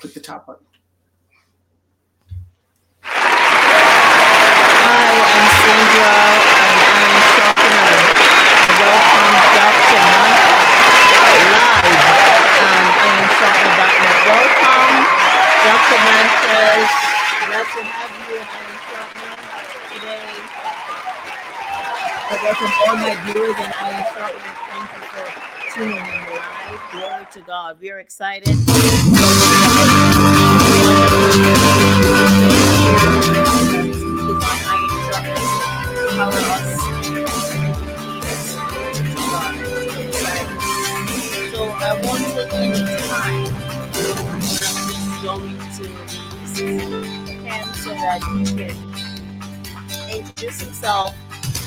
click the top button. Hi, I'm Sandra, and I'm. Welcome, live um, in Shopper.net. Welcome, Dr. Marcus. Glad to have you Sharpener today. I welcome all my viewers in Iron Sharpener. Thank you for tuning in Glory to God. We're excited. So I want to end time going to him so that he can introduce himself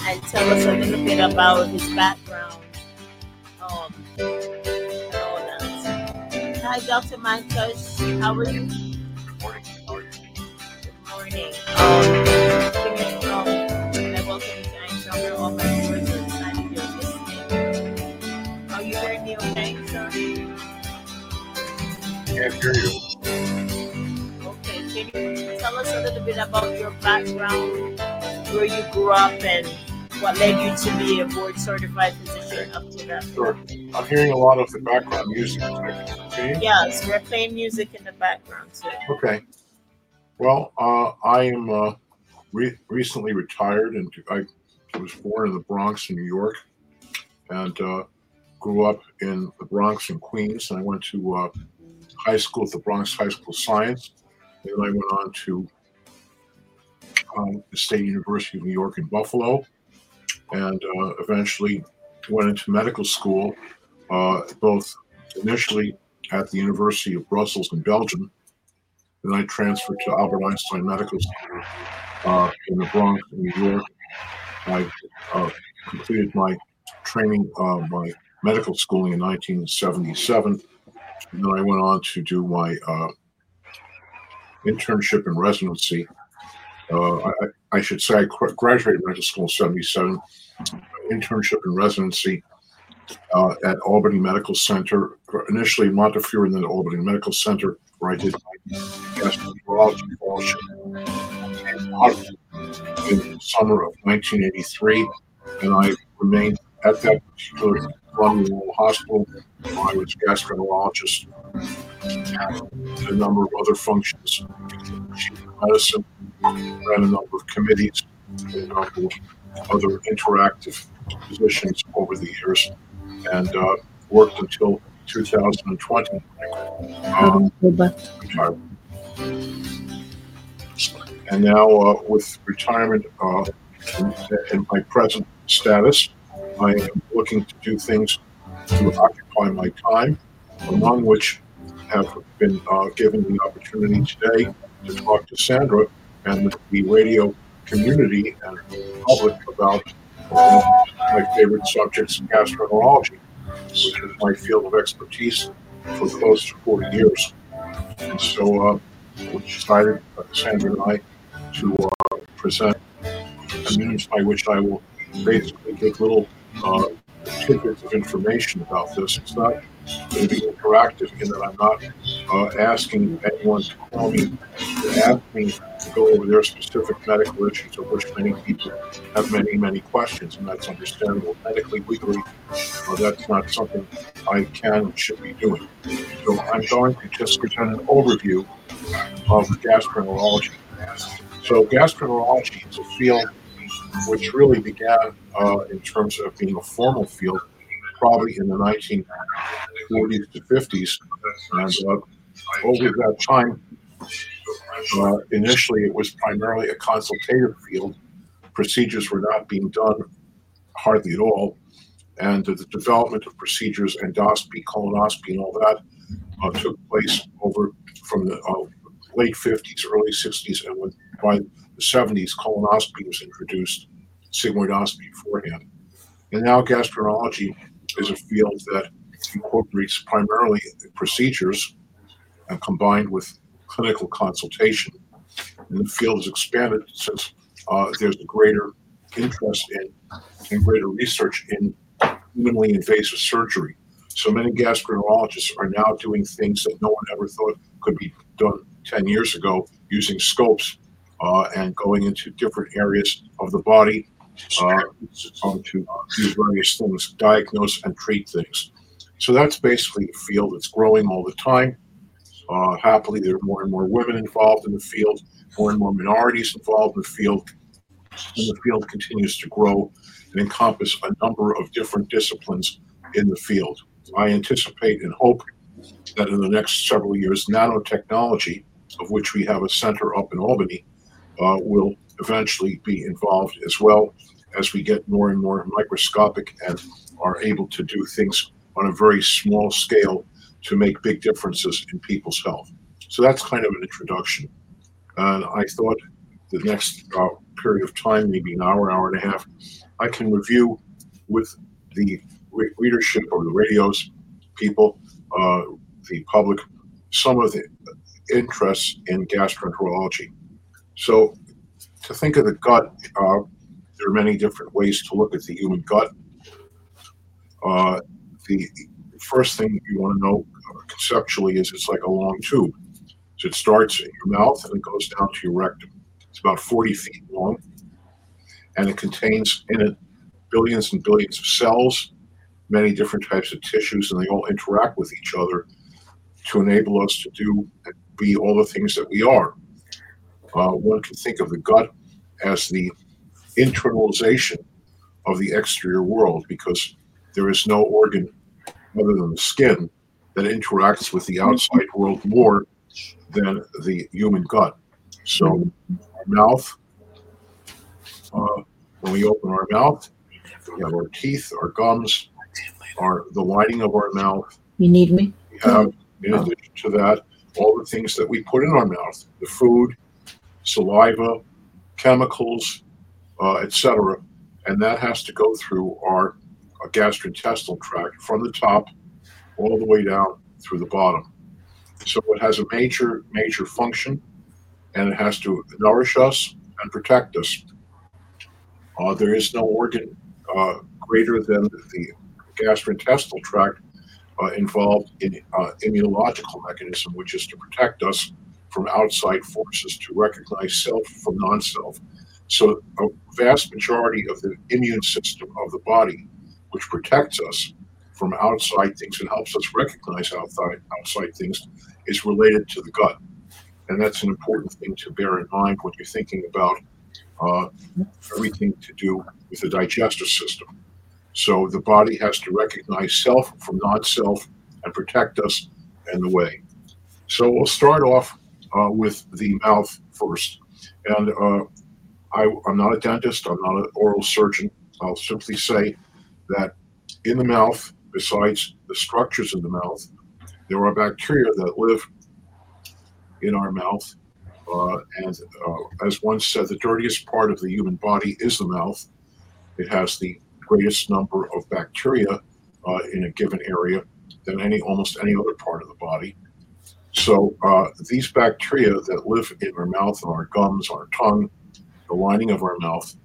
and tell us a little bit about his background. Hi, Dr. Monkash. How are you? Good morning. Um, give me, um, welcome to Iron Sharpener. All my viewers are excited you're listening. Are you sir? You. Okay, can you tell us a little bit about your background, where you grew up, and what led you to be a board certified physician up to that? Sure. I'm hearing a lot of the background music. Okay. Yes, we're playing music in the background too. Okay. Well, uh, I am uh, re- recently retired, and I was born in the Bronx, in New York, and uh, grew up in the Bronx and Queens. And I went to uh, high school at the Bronx High School of Science, and I went on to um, the State University of New York in Buffalo, and uh, eventually went into medical school, uh, both initially at the University of Brussels in Belgium. Then I transferred to Albert Einstein Medical School uh, in the Bronx, New York. I uh, completed my training, uh, my medical schooling in 1977. And then I went on to do my uh, internship and residency. Uh, I, I should say I graduated medical school in 77, internship and residency uh, at Albany Medical Center, initially Montefiore and then Albany Medical Center, where I did my gastroenterology fellowship in the summer of 1983. And I remained at that particular Rural Hospital. I was gastroenterologist, a number of other functions, medicine, ran a number of committees, a number of other interactive positions over the years, and uh, worked until 2020. Um. And now, uh, with retirement uh, in my present status, I am looking to do things to occupy my time, among which have been uh, given the opportunity today to talk to Sandra and the radio community and public about my favorite subjects, gastroenterology, which is my field of expertise for close to 40 years. And so uh, we decided, uh, Sandra and I, to uh, present a means by which I will basically give little uh, tidbits of information about this. It's not going to be interactive in that I'm not uh, asking anyone to call me to ask me to go over their specific medical issues, of which many people have many, many questions, and that's understandable. Medically, legally, uh, that's not something I can and should be doing. So I'm going to just present an overview of gastroenterology. So gastroenterology is a field which really began uh, in terms of being a formal field probably in the 1940s to 50s. And uh, over that time, uh, initially it was primarily a consultative field. Procedures were not being done hardly at all. And the development of procedures, endoscopy, colonoscopy, and all that uh, took place over from the uh, late 50s, early 60s, and when, by the 70s, colonoscopy was introduced, sigmoidoscopy beforehand. And now gastroenterology is a field that incorporates primarily procedures and combined with clinical consultation. And the field has expanded since uh, there's a greater interest in and greater research in minimally invasive surgery. So many gastroenterologists are now doing things that no one ever thought could be done 10 years ago using scopes uh, and going into different areas of the body uh, um, to do various things, diagnose and treat things. So that's basically a field that's growing all the time. Uh, happily, there are more and more women involved in the field, more and more minorities involved in the field, and the field continues to grow and encompass a number of different disciplines in the field. I anticipate and hope that in the next several years, nanotechnology, of which we have a center up in Albany, uh, will eventually be involved as well as we get more and more microscopic and are able to do things on a very small scale to make big differences in people's health. So that's kind of an introduction. And I thought the next uh, period of time, maybe an hour, hour and a half, I can review with the readership or the radios people, uh, the public, some of the interests in gastroenterology. So to think of the gut, uh, there are many different ways to look at the human gut. Uh, the first thing you want to know uh, conceptually is it's like a long tube. So it starts in your mouth and it goes down to your rectum. It's about 40 feet long, and it contains in it billions and billions of cells, many different types of tissues, and they all interact with each other to enable us to do and be all the things that we are. Uh, one can think of the gut as the internalization of the exterior world because there is no organ other than the skin that interacts with the outside world more than the human gut. So, our mouth, uh, when we open our mouth, we have our teeth, our gums, our the lining of our mouth. You need me? We have, in addition to that, all the things that we put in our mouth: the food, saliva, chemicals, uh, etc. And that has to go through our uh, gastrointestinal tract from the top all the way down through the bottom. So it has a major, major function, and it has to nourish us and protect us. Uh, there is no organ uh, greater than the gastrointestinal tract uh, involved in uh, immunological mechanism, which is to protect us from outside forces, to recognize self from non-self. So a vast majority of the immune system of the body, which protects us from outside things and helps us recognize outside outside things, is related to the gut, and that's an important thing to bear in mind when you're thinking about uh, everything to do with the digestive system. So the body has to recognize self from non-self and protect us in the way. So we'll start off uh, with the mouth first, and uh, I, I'm not a dentist. I'm not an oral surgeon. I'll simply say that in the mouth, besides the structures in the mouth, there are bacteria that live in our mouth. Uh, and uh, as one said, the dirtiest part of the human body is the mouth. It has the greatest number of bacteria uh, in a given area than any almost any other part of the body. So uh, these bacteria that live in our mouth and our gums, our tongue, the lining of our mouth,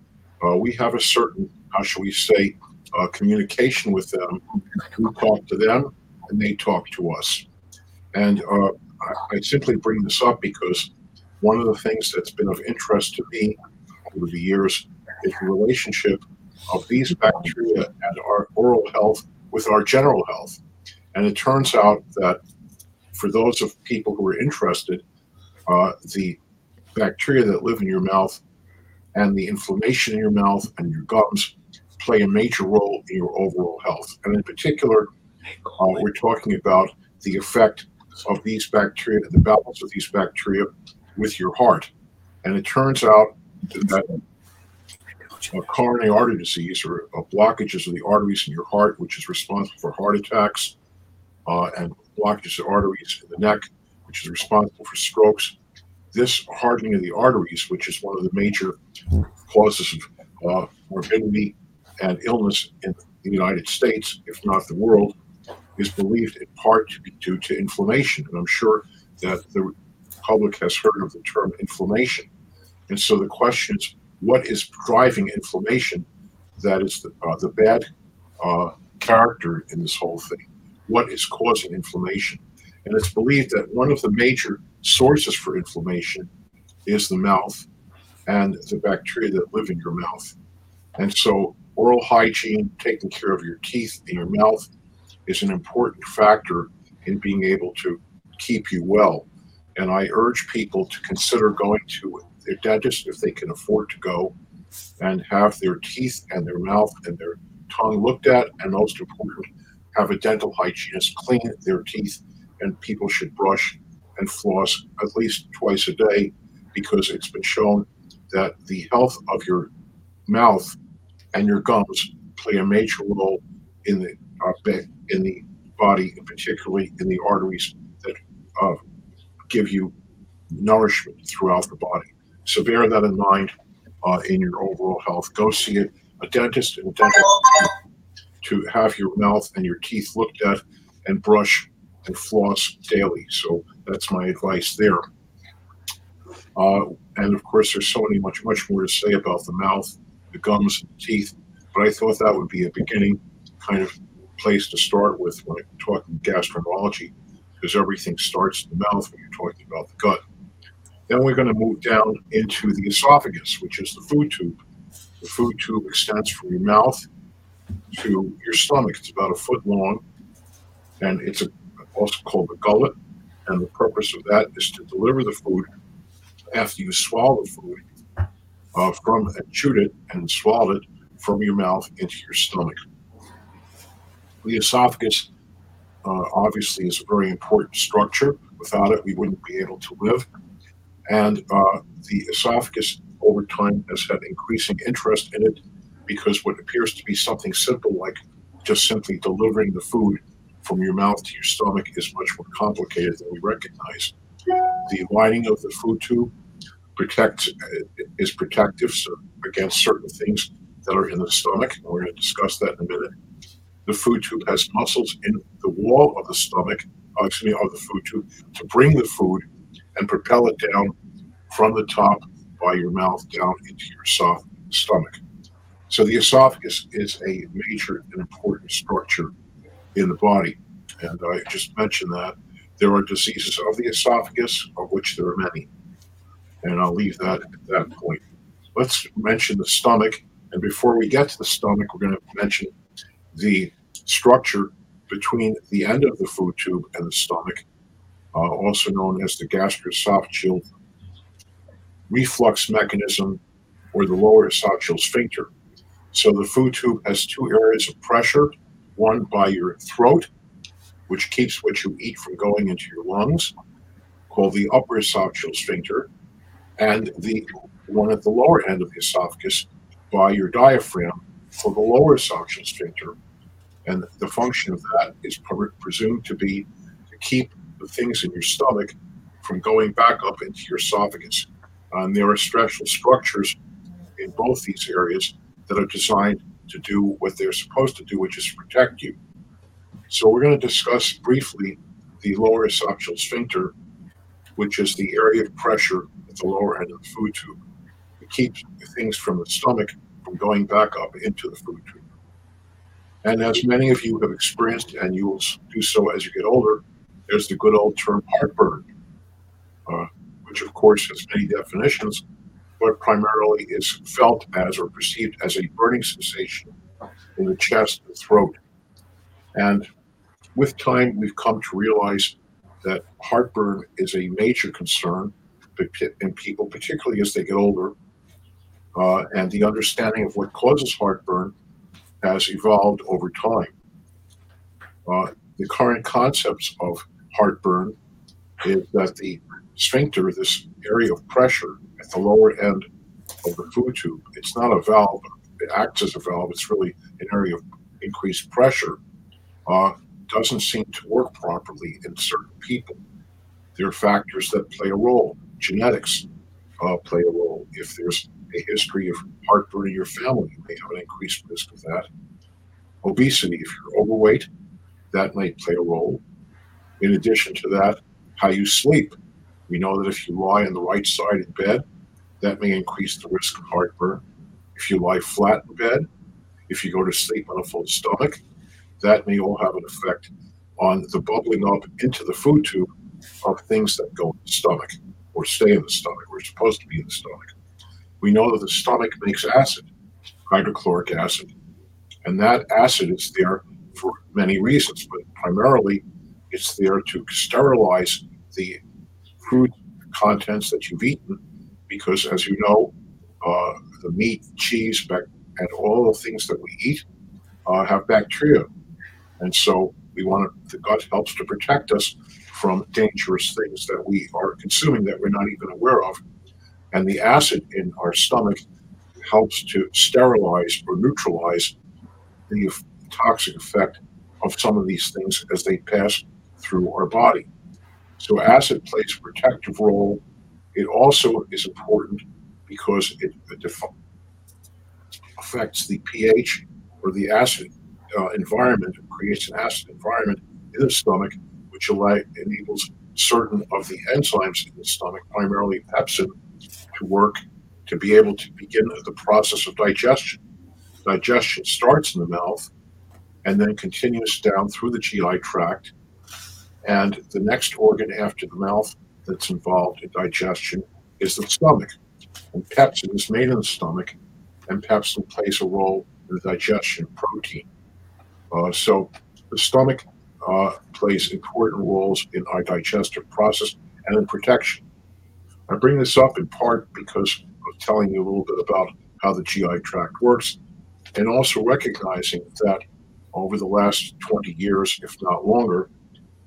uh, we have a certain, how shall we say, uh, communication with them. We talk to them and they talk to us. And uh, I, I simply bring this up because one of the things that's been of interest to me over the years is the relationship of these bacteria and our oral health with our general health. And it turns out that for those of people who are interested, uh, the bacteria that live in your mouth and the inflammation in your mouth and your gums play a major role in your overall health. And in particular, uh, we're talking about the effect of these bacteria, the balance of these bacteria with your heart. And it turns out that a coronary artery disease or blockages of the arteries in your heart, which is responsible for heart attacks, uh, and blockages of arteries in the neck, which is responsible for strokes. This hardening of the arteries, which is one of the major causes of uh, morbidity and illness in the United States, if not the world, is believed in part to be due to inflammation. And I'm sure that the public has heard of the term inflammation. And so the question is, what is driving inflammation that is the, uh, the bad uh, character in this whole thing? What is causing inflammation. And it's believed that one of the major sources for inflammation is the mouth and the bacteria that live in your mouth. And so, oral hygiene, taking care of your teeth and your mouth, is an important factor in being able to keep you well. And I urge people to consider going to their dentist if they can afford to go and have their teeth and their mouth and their tongue looked at, and most important, have a dental hygienist clean their teeth. And people should brush and floss at least twice a day because it's been shown that the health of your mouth and your gums play a major role in the uh, in the body, particularly in the arteries that uh, give you nourishment throughout the body. So bear that in mind uh, in your overall health. Go see a, a dentist and a dental to have your mouth and your teeth looked at and brush and floss daily. So that's my advice there. Uh, and of course, there's so many much much more to say about the mouth, the gums, and the teeth. But I thought that would be a beginning kind of place to start with when I'm talking gastroenterology, because everything starts in the mouth when you're talking about the gut. Then we're going to move down into the esophagus, which is the food tube. The food tube extends from your mouth to your stomach. It's about a foot long, and it's a, also called the gullet. And the purpose of that is to deliver the food after you swallow the food uh, from and chewed it and swallowed it from your mouth into your stomach. The esophagus uh, obviously is a very important structure. Without it, we wouldn't be able to live. And uh, the esophagus over time has had increasing interest in it because what appears to be something simple like just simply delivering the food from your mouth to your stomach is much more complicated than we recognize. The lining of the food tube protects is protective against certain things that are in the stomach. And we're going to discuss that in a minute. The food tube has muscles in the wall of the stomach, uh, excuse me, of the food tube to bring the food and propel it down from the top by your mouth down into your soft stomach. So the esophagus is a major and important structure in the body. And I just mentioned that there are diseases of the esophagus, of which there are many. And I'll leave that at that point. Let's mention the stomach. And before we get to the stomach, we're going to mention the structure between the end of the food tube and the stomach, uh, also known as the gastroesophageal reflux mechanism or the lower esophageal sphincter. So the food tube has two areas of pressure one by your throat, which keeps what you eat from going into your lungs, called the upper esophageal sphincter, and the one at the lower end of the esophagus by your diaphragm for the lower esophageal sphincter. And the function of that is pre- presumed to be to keep the things in your stomach from going back up into your esophagus. And there are special structures in both these areas that are designed to do what they're supposed to do, which is protect you. So we're going to discuss briefly the lower esophageal sphincter, which is the area of pressure at the lower end of the food tube. It keeps things from the stomach from going back up into the food tube. And as many of you have experienced, and you will do so as you get older, there's the good old term heartburn, uh, which of course has many definitions, but primarily is felt as or perceived as a burning sensation in the chest and throat. And with time, we've come to realize that heartburn is a major concern in people, particularly as they get older. Uh, and the understanding of what causes heartburn has evolved over time. Uh, the current concepts of heartburn is that the sphincter, this area of pressure at the lower end of the food tube, it's not a valve, it acts as a valve, it's really an area of increased pressure, uh, doesn't seem to work properly in certain people. There are factors that play a role. Genetics uh, play a role. If there's a history of heartburn in your family, you may have an increased risk of that. Obesity, if you're overweight, that may play a role. In addition to that, how you sleep. We know that if you lie on the right side in bed, that may increase the risk of heartburn. If you lie flat in bed, if you go to sleep on a full stomach, that may all have an effect on the bubbling up into the food tube of things that go in the stomach or stay in the stomach or are supposed to be in the stomach. We know that the stomach makes acid, hydrochloric acid, and that acid is there for many reasons, but primarily it's there to sterilize the food contents that you've eaten because, as you know, uh, the meat, cheese, and all the things that we eat uh, have bacteria. And so we want to, the gut helps to protect us from dangerous things that we are consuming that we're not even aware of. And the acid in our stomach helps to sterilize or neutralize the toxic effect of some of these things as they pass through our body. So acid plays a protective role. It also is important because it, it def- affects the pH or the acid uh, environment, creates an acid environment in the stomach, which allow, enables certain of the enzymes in the stomach, primarily pepsin, to work to be able to begin the process of digestion. Digestion starts in the mouth and then continues down through the GI tract. And the next organ after the mouth that's involved in digestion is the stomach. And pepsin is made in the stomach, and pepsin plays a role in the digestion of protein. Uh, so the stomach uh, plays important roles in our digestive process and in protection. I bring this up in part because of telling you a little bit about how the GI tract works and also recognizing that over the last 20 years, if not longer,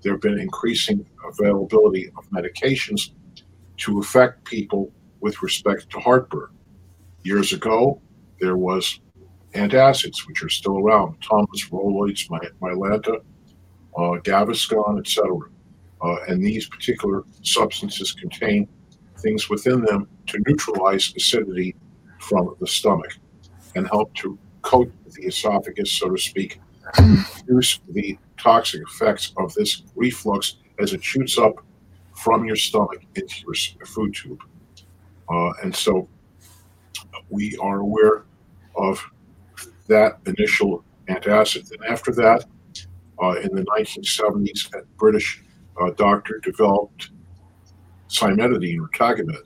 there have been increasing availability of medications to affect people with respect to heartburn. Years ago, there was antacids, which are still around, Tums, Rolaids, Mylanta, uh, Gaviscon, etc. Uh, and these particular substances contain things within them to neutralize acidity from the stomach and help to coat the esophagus, so to speak, reduce the toxic effects of this reflux as it shoots up from your stomach into your food tube. Uh, and so we are aware of that initial antacid. And after that, uh, in the 1970s, a British uh, doctor developed cimetidine or Tagamet,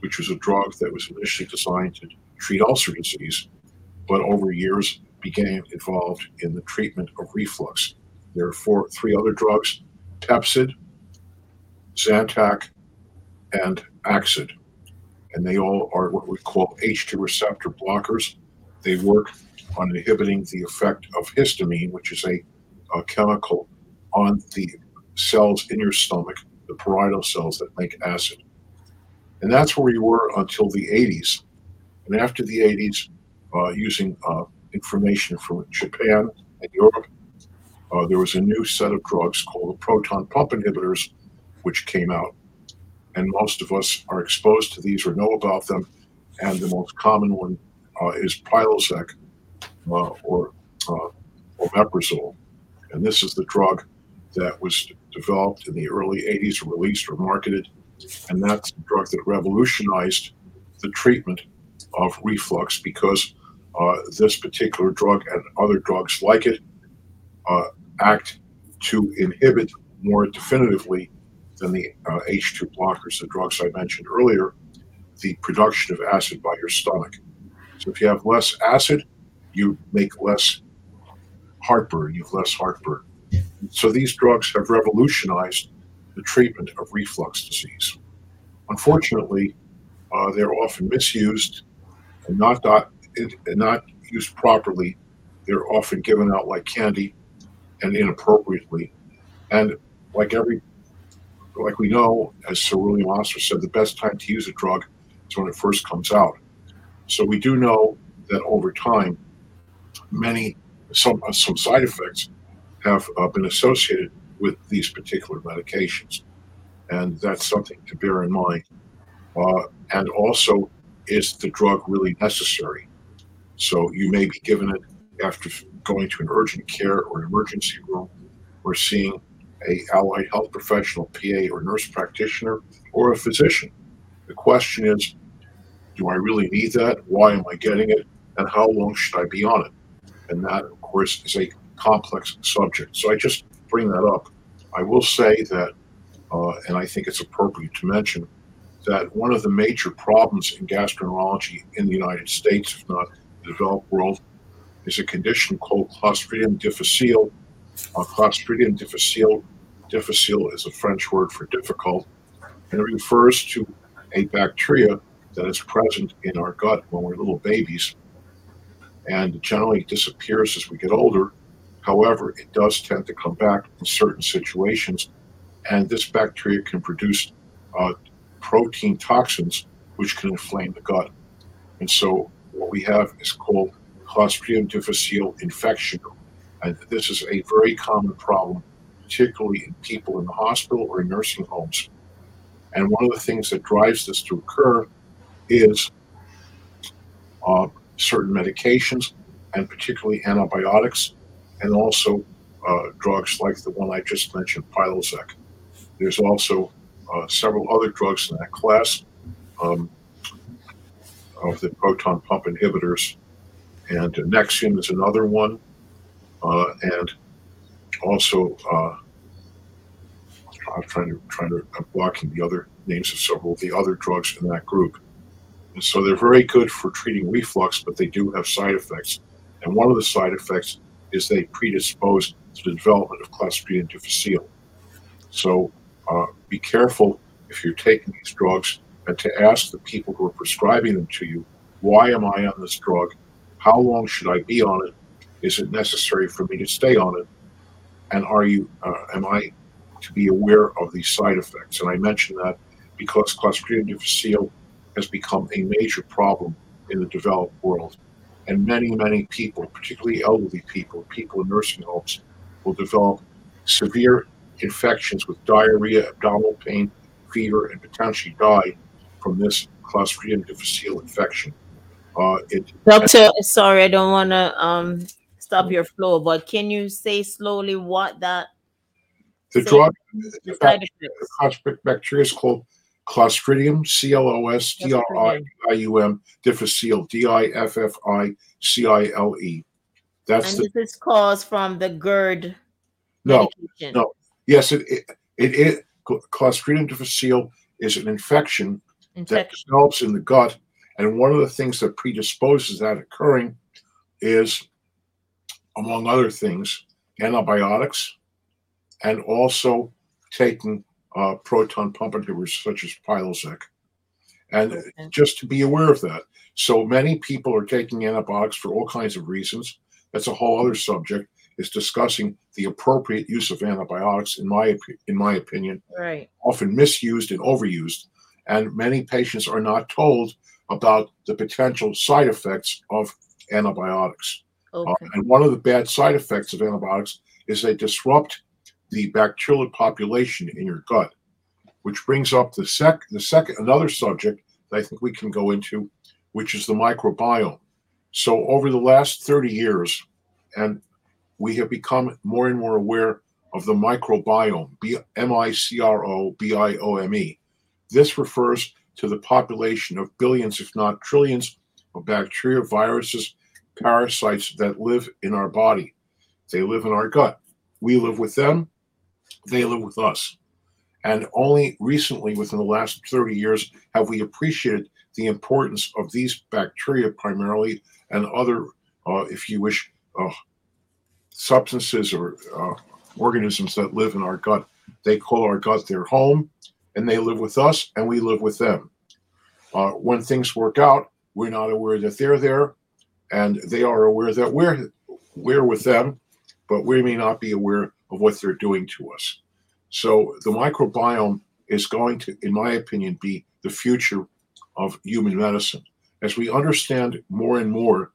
which was a drug that was initially designed to treat ulcer disease, but over years became involved in the treatment of reflux. There are four, three other drugs: Pepcid, Zantac, and Axid, and they all are what we call H2 receptor blockers. They work on inhibiting the effect of histamine, which is a, a chemical on the cells in your stomach, the parietal cells that make acid. And that's where we were until the 80s. And after the 80s, uh, using uh, information from Japan and Europe, uh, there was a new set of drugs called the proton pump inhibitors, which came out. And most of us are exposed to these or know about them. And the most common one uh, is Prilosec, uh, or uh, omeprazole. And this is the drug that was developed in the early 80s, released or marketed. And that's the drug that revolutionized the treatment of reflux because uh, this particular drug and other drugs like it uh, act to inhibit more definitively than the uh, H2 blockers, the drugs I mentioned earlier, the production of acid by your stomach. So if you have less acid, you make less heartburn, you have less heartburn. So these drugs have revolutionized the treatment of reflux disease. Unfortunately, uh, they're often misused and not, not, and not used properly. They're often given out like candy and inappropriately. And like every, like we know, as Sir William Osler said, the best time to use a drug is when it first comes out. So we do know that over time, many some uh, some side effects have uh, been associated with these particular medications, and that's something to bear in mind. Uh, and also, is the drug really necessary? So you may be given it after going to an urgent care or an emergency room, or seeing a allied health professional, PA or nurse practitioner, or a physician. The question is, do I really need that? Why am I getting it? And how long should I be on it? And that, of course, is a complex subject. So I just bring that up I will say that, uh, and I think it's appropriate to mention, that one of the major problems in gastroenterology in the United States, if not developed world, is a condition called Clostridium difficile. Uh, Clostridium difficile, difficile is a French word for difficult, and it refers to a bacteria that is present in our gut when we're little babies and generally disappears as we get older. However, it does tend to come back in certain situations, and this bacteria can produce uh, protein toxins which can inflame the gut. And so, what we have is called Clostridium difficile infection. And this is a very common problem, particularly in people in the hospital or in nursing homes. And one of the things that drives this to occur is uh, certain medications, and particularly antibiotics, and also uh, drugs like the one I just mentioned, Prilosec. There's also uh, several other drugs in that class um, of the proton pump inhibitors, and Nexium is another one, uh, and also uh, I'm trying to trying to I'm blocking the other names of several of the other drugs in that group. And so they're very good for treating reflux, but they do have side effects. And one of the side effects is they predispose to the development of Clostridium difficile. So uh, be careful if you're taking these drugs and to ask the people who are prescribing them to you, why am I on this drug? How long should I be on it? Is it necessary for me to stay on it? And are you, uh, am I to be aware of these side effects? And I mention that because Clostridium difficile has become a major problem in the developed world. And many, many people, particularly elderly people, people in nursing homes, will develop severe infections with diarrhea, abdominal pain, fever, and potentially die from this Clostridium difficile infection. Uh, it, Doctor, sorry, I don't want to um, stop your flow, but can you say slowly what that the drug, the bacteria is called Clostridium, C L O S T R I I U M, difficile, D I F F I C I L E. That's and the, this is caused from the GERD. No, medication. no. Yes, it, it, it, it Clostridium difficile is an infection that develops in the gut, and one of the things that predisposes that occurring is, among other things, antibiotics, and also taking uh, proton pump inhibitors such as Prilosec. And okay. just to be aware of that. So many people are taking antibiotics for all kinds of reasons. That's a whole other subject. Is discussing the appropriate use of antibiotics, in my in my opinion, right. often misused and overused, and many patients are not told about the potential side effects of antibiotics. Uh, okay. Uh, and one of the bad side effects of antibiotics is they disrupt the bacterial population in your gut, which brings up the sec the second another subject that I think we can go into, which is the microbiome. So over the last 30 years, and we have become more and more aware of the microbiome, M I C R O B I O M E. This refers to the population of billions, if not trillions, of bacteria, viruses, parasites that live in our body. They live in our gut. We live with them, they live with us. And only recently, within the last 30 years, have we appreciated the importance of these bacteria primarily and other, uh, if you wish, uh, substances or uh, organisms that live in our gut. They call our gut their home, and they live with us, and we live with them. Uh, when things work out, we're not aware that they're there, and they are aware that we're we're with them, but we may not be aware of what they're doing to us. So the microbiome is going to, in my opinion, be the future of human medicine. As we understand more and more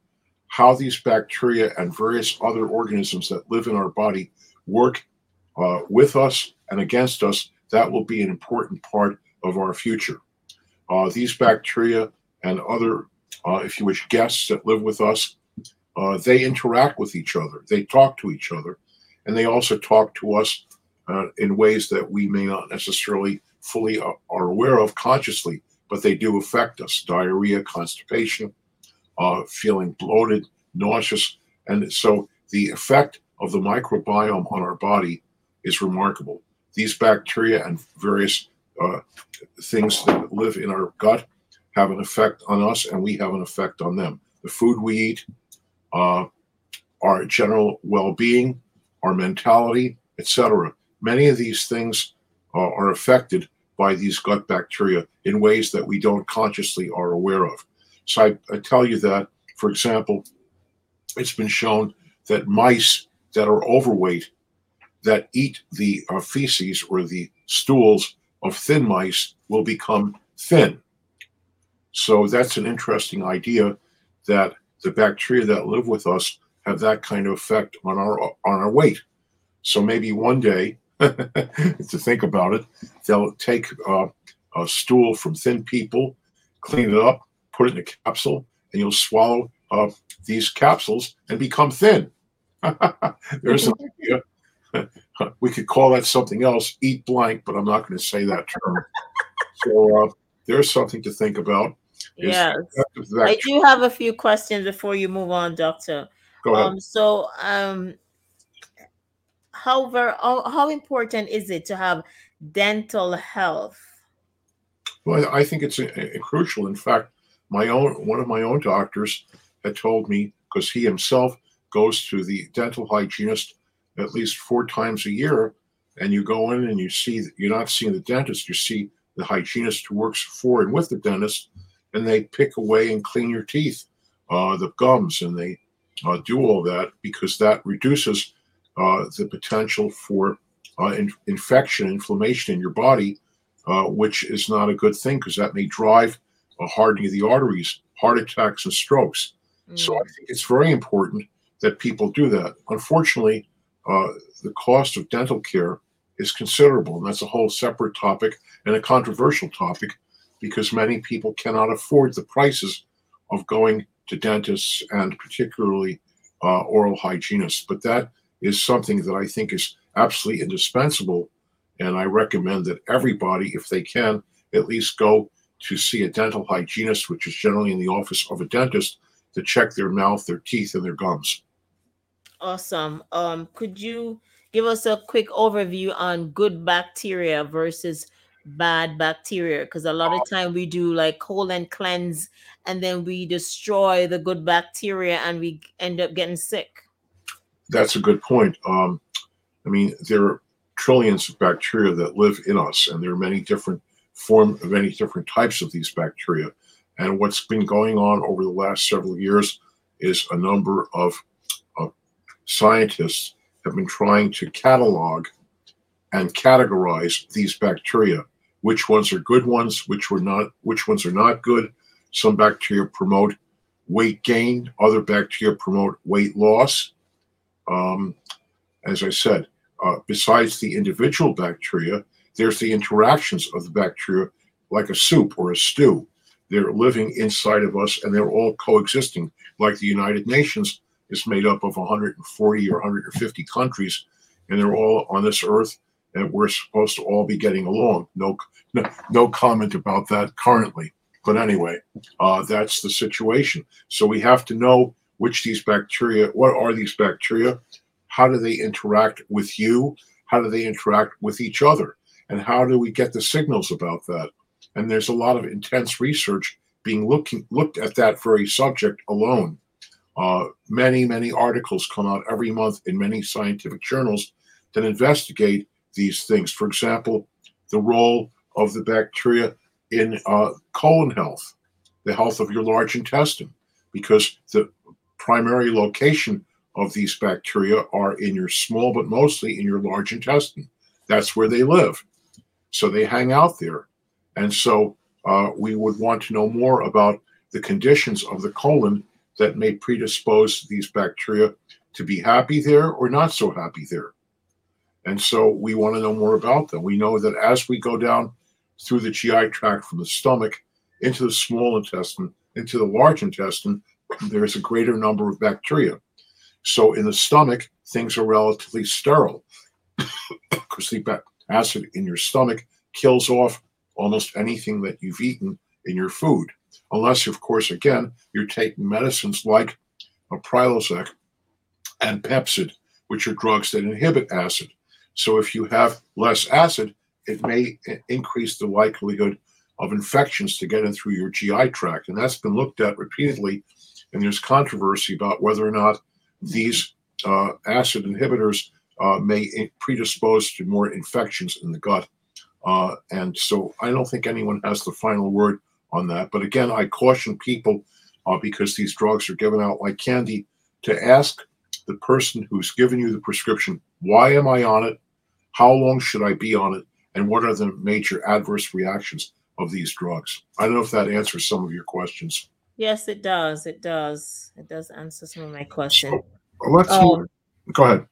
how these bacteria and various other organisms that live in our body work uh, with us and against us, that will be an important part of our future. Uh, these bacteria and other, uh, if you wish, guests that live with us, uh, they interact with each other. They talk to each other and they also talk to us uh, in ways that we may not necessarily fully are, are aware of consciously, but they do affect us. Diarrhea, constipation, uh, feeling bloated, nauseous, and so the effect of the microbiome on our body is remarkable. These bacteria and various uh, things that live in our gut have an effect on us, and we have an effect on them. The food we eat, uh, our general well-being, our mentality, etc. Many of these things uh, are affected by these gut bacteria in ways that we don't consciously are aware of. So I, I tell you that, for example, it's been shown that mice that are overweight that eat the uh, feces or the stools of thin mice will become thin. So that's an interesting idea that the bacteria that live with us have that kind of effect on our on our weight. So maybe one day, to think about it, they'll take uh, a stool from thin people, clean it up, put it in a capsule, and you'll swallow uh, these capsules and become thin. There's an idea. We could call that something else, eat blank, but I'm not going to say that term. so uh, there's something to think about. Yes. I do have a few questions before you move on, Doctor. Go ahead. Um, so, um, how, very, how, how important is it to have dental health? Well, I think it's a, a crucial. In fact, my own one of my own doctors had told me because he himself goes to the dental hygienist at least four times a year, and you go in and you see you're not seeing the dentist, you see the hygienist who works for and with the dentist, and they pick away and clean your teeth, uh, the gums, and they uh, do all that because that reduces uh, the potential for uh, in- infection, inflammation in your body, uh, which is not a good thing because that may drive a hardening of the arteries, heart attacks, and strokes. Mm. So I think it's very important that people do that. Unfortunately, uh, the cost of dental care is considerable, and that's a whole separate topic and a controversial topic because many people cannot afford the prices of going to dentists and particularly uh, oral hygienists. But that is something that I think is absolutely indispensable, and I recommend that everybody, if they can, at least go to see a dental hygienist, which is generally in the office of a dentist, to check their mouth, their teeth, and their gums. Awesome. Um, could you give us a quick overview on good bacteria versus bad bacteria? Because a lot of time we do like colon cleanse and then we destroy the good bacteria and we end up getting sick. That's a good point. Um, I mean, there are trillions of bacteria that live in us, and there are many different form, of many different types of these bacteria. And what's been going on over the last several years is a number of scientists have been trying to catalog and categorize these bacteria. Which ones are good ones which were not which ones are not good. Some bacteria promote weight gain other bacteria promote weight loss. Um, as i said uh, besides the individual bacteria there's the interactions of the bacteria like a soup or a stew. They're living inside of us and they're all coexisting like the united nations is made up of 140 or 150 countries, and they're all on this earth, and we're supposed to all be getting along. No, no, no comment about that currently. But anyway, uh, that's the situation. So we have to know which these bacteria, what are these bacteria? How do they interact with you? How do they interact with each other? And how do we get the signals about that? And there's a lot of intense research being looking looked at that very subject alone. Uh, many, many articles come out every month in many scientific journals that investigate these things. For example, the role of the bacteria in uh, colon health, the health of your large intestine, because the primary location of these bacteria are in your small, but mostly in your large intestine. That's where they live. So they hang out there. And so uh, we would want to know more about the conditions of the colon that may predispose these bacteria to be happy there or not so happy there. And so we want to know more about them. We know that as we go down through the GI tract from the stomach into the small intestine, into the large intestine, there's a greater number of bacteria. So in the stomach, things are relatively sterile because the acid in your stomach kills off almost anything that you've eaten in your food unless, of course, again, you're taking medicines like a Prilosec and Pepcid, which are drugs that inhibit acid. So if you have less acid, it may increase the likelihood of infections to get in through your GI tract. And that's been looked at repeatedly. And there's controversy about whether or not these uh, acid inhibitors uh, may predispose to more infections in the gut. Uh, and so I don't think anyone has the final word on that. But again, I caution people uh, because these drugs are given out like candy to ask the person who's given you the prescription, why am I on it? How long should I be on it? And what are the major adverse reactions of these drugs? I don't know if that answers some of your questions. Yes, it does. It does. It does answer some of my questions. So, let's um, go ahead.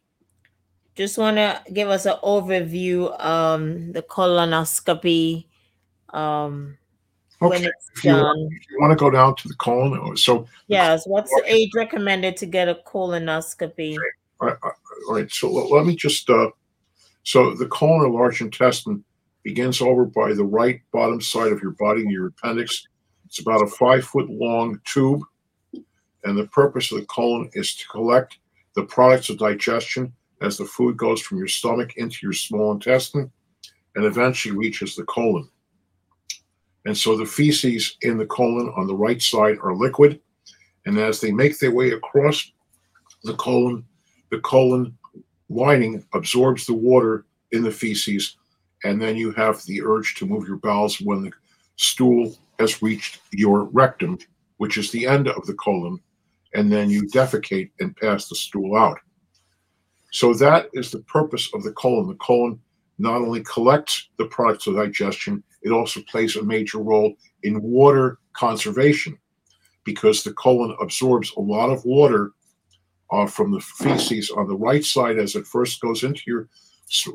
Just want to give us an overview um the colonoscopy um okay. when it's if you, done. If you want to go down to the colon, so yes, what's the age recommended to get a colonoscopy? All right, all right. so let me just uh so the colon or large intestine begins over by the right bottom side of your body, your appendix. It's about a five foot long tube, and the purpose of the colon is to collect the products of digestion as the food goes from your stomach into your small intestine and eventually reaches the colon. And so the feces in the colon on the right side are liquid. And as they make their way across the colon, the colon lining absorbs the water in the feces. And then you have the urge to move your bowels when the stool has reached your rectum, which is the end of the colon. And then you defecate and pass the stool out. So that is the purpose of the colon. The colon not only collects the products of digestion, it also plays a major role in water conservation because the colon absorbs a lot of water uh, from the feces on the right side as it first goes into your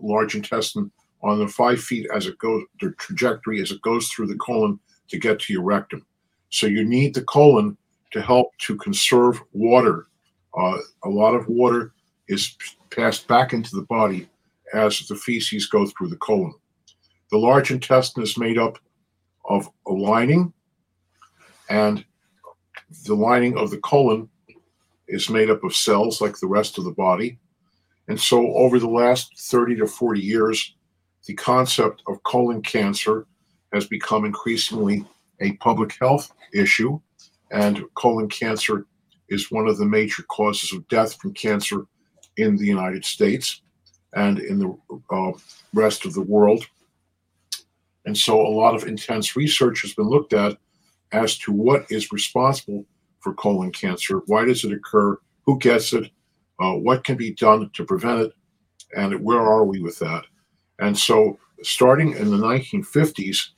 large intestine on the five feet as it goes, the trajectory as it goes through the colon to get to your rectum. So you need the colon to help to conserve water. Uh, a lot of water is passed back into the body as the feces go through the colon. The large intestine is made up of a lining, and the lining of the colon is made up of cells like the rest of the body. And so, over the last 30 to 40 years, the concept of colon cancer has become increasingly a public health issue. And colon cancer is one of the major causes of death from cancer in the United States and in the uh, rest of the world. And so a lot of intense research has been looked at as to what is responsible for colon cancer, why does it occur, who gets it, uh, what can be done to prevent it, and where are we with that. And so starting in the 1950s,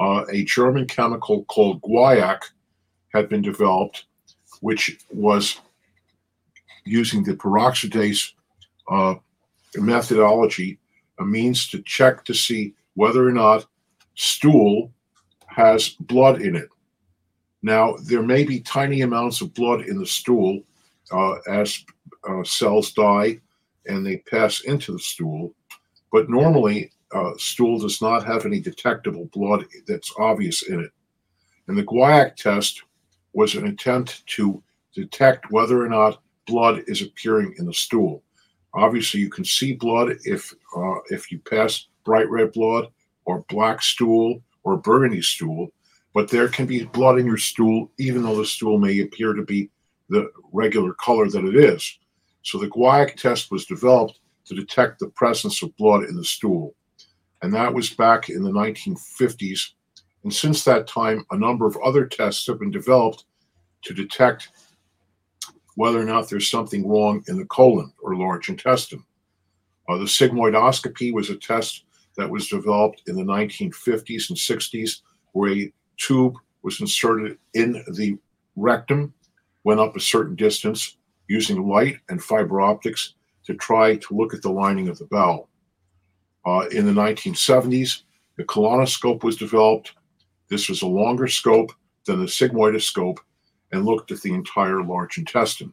uh, a German chemical called guaiac had been developed, which was using the peroxidase uh, methodology, a means to check to see whether or not stool has blood in it. Now, there may be tiny amounts of blood in the stool uh, as uh, cells die and they pass into the stool, but normally, uh, stool does not have any detectable blood that's obvious in it. And the guaiac test was an attempt to detect whether or not blood is appearing in the stool. Obviously, you can see blood if uh, if you pass bright red blood or black stool or burgundy stool, but there can be blood in your stool even though the stool may appear to be the regular color that it is. So the guaiac test was developed to detect the presence of blood in the stool. And that was back in the 1950s. And since that time, a number of other tests have been developed to detect whether or not there's something wrong in the colon or large intestine. Uh, the sigmoidoscopy was a test that was developed in the 1950s and 60s, where a tube was inserted in the rectum, went up a certain distance using light and fiber optics to try to look at the lining of the bowel. Uh, in the 1970s, the colonoscope was developed. This was a longer scope than the sigmoidoscope and looked at the entire large intestine.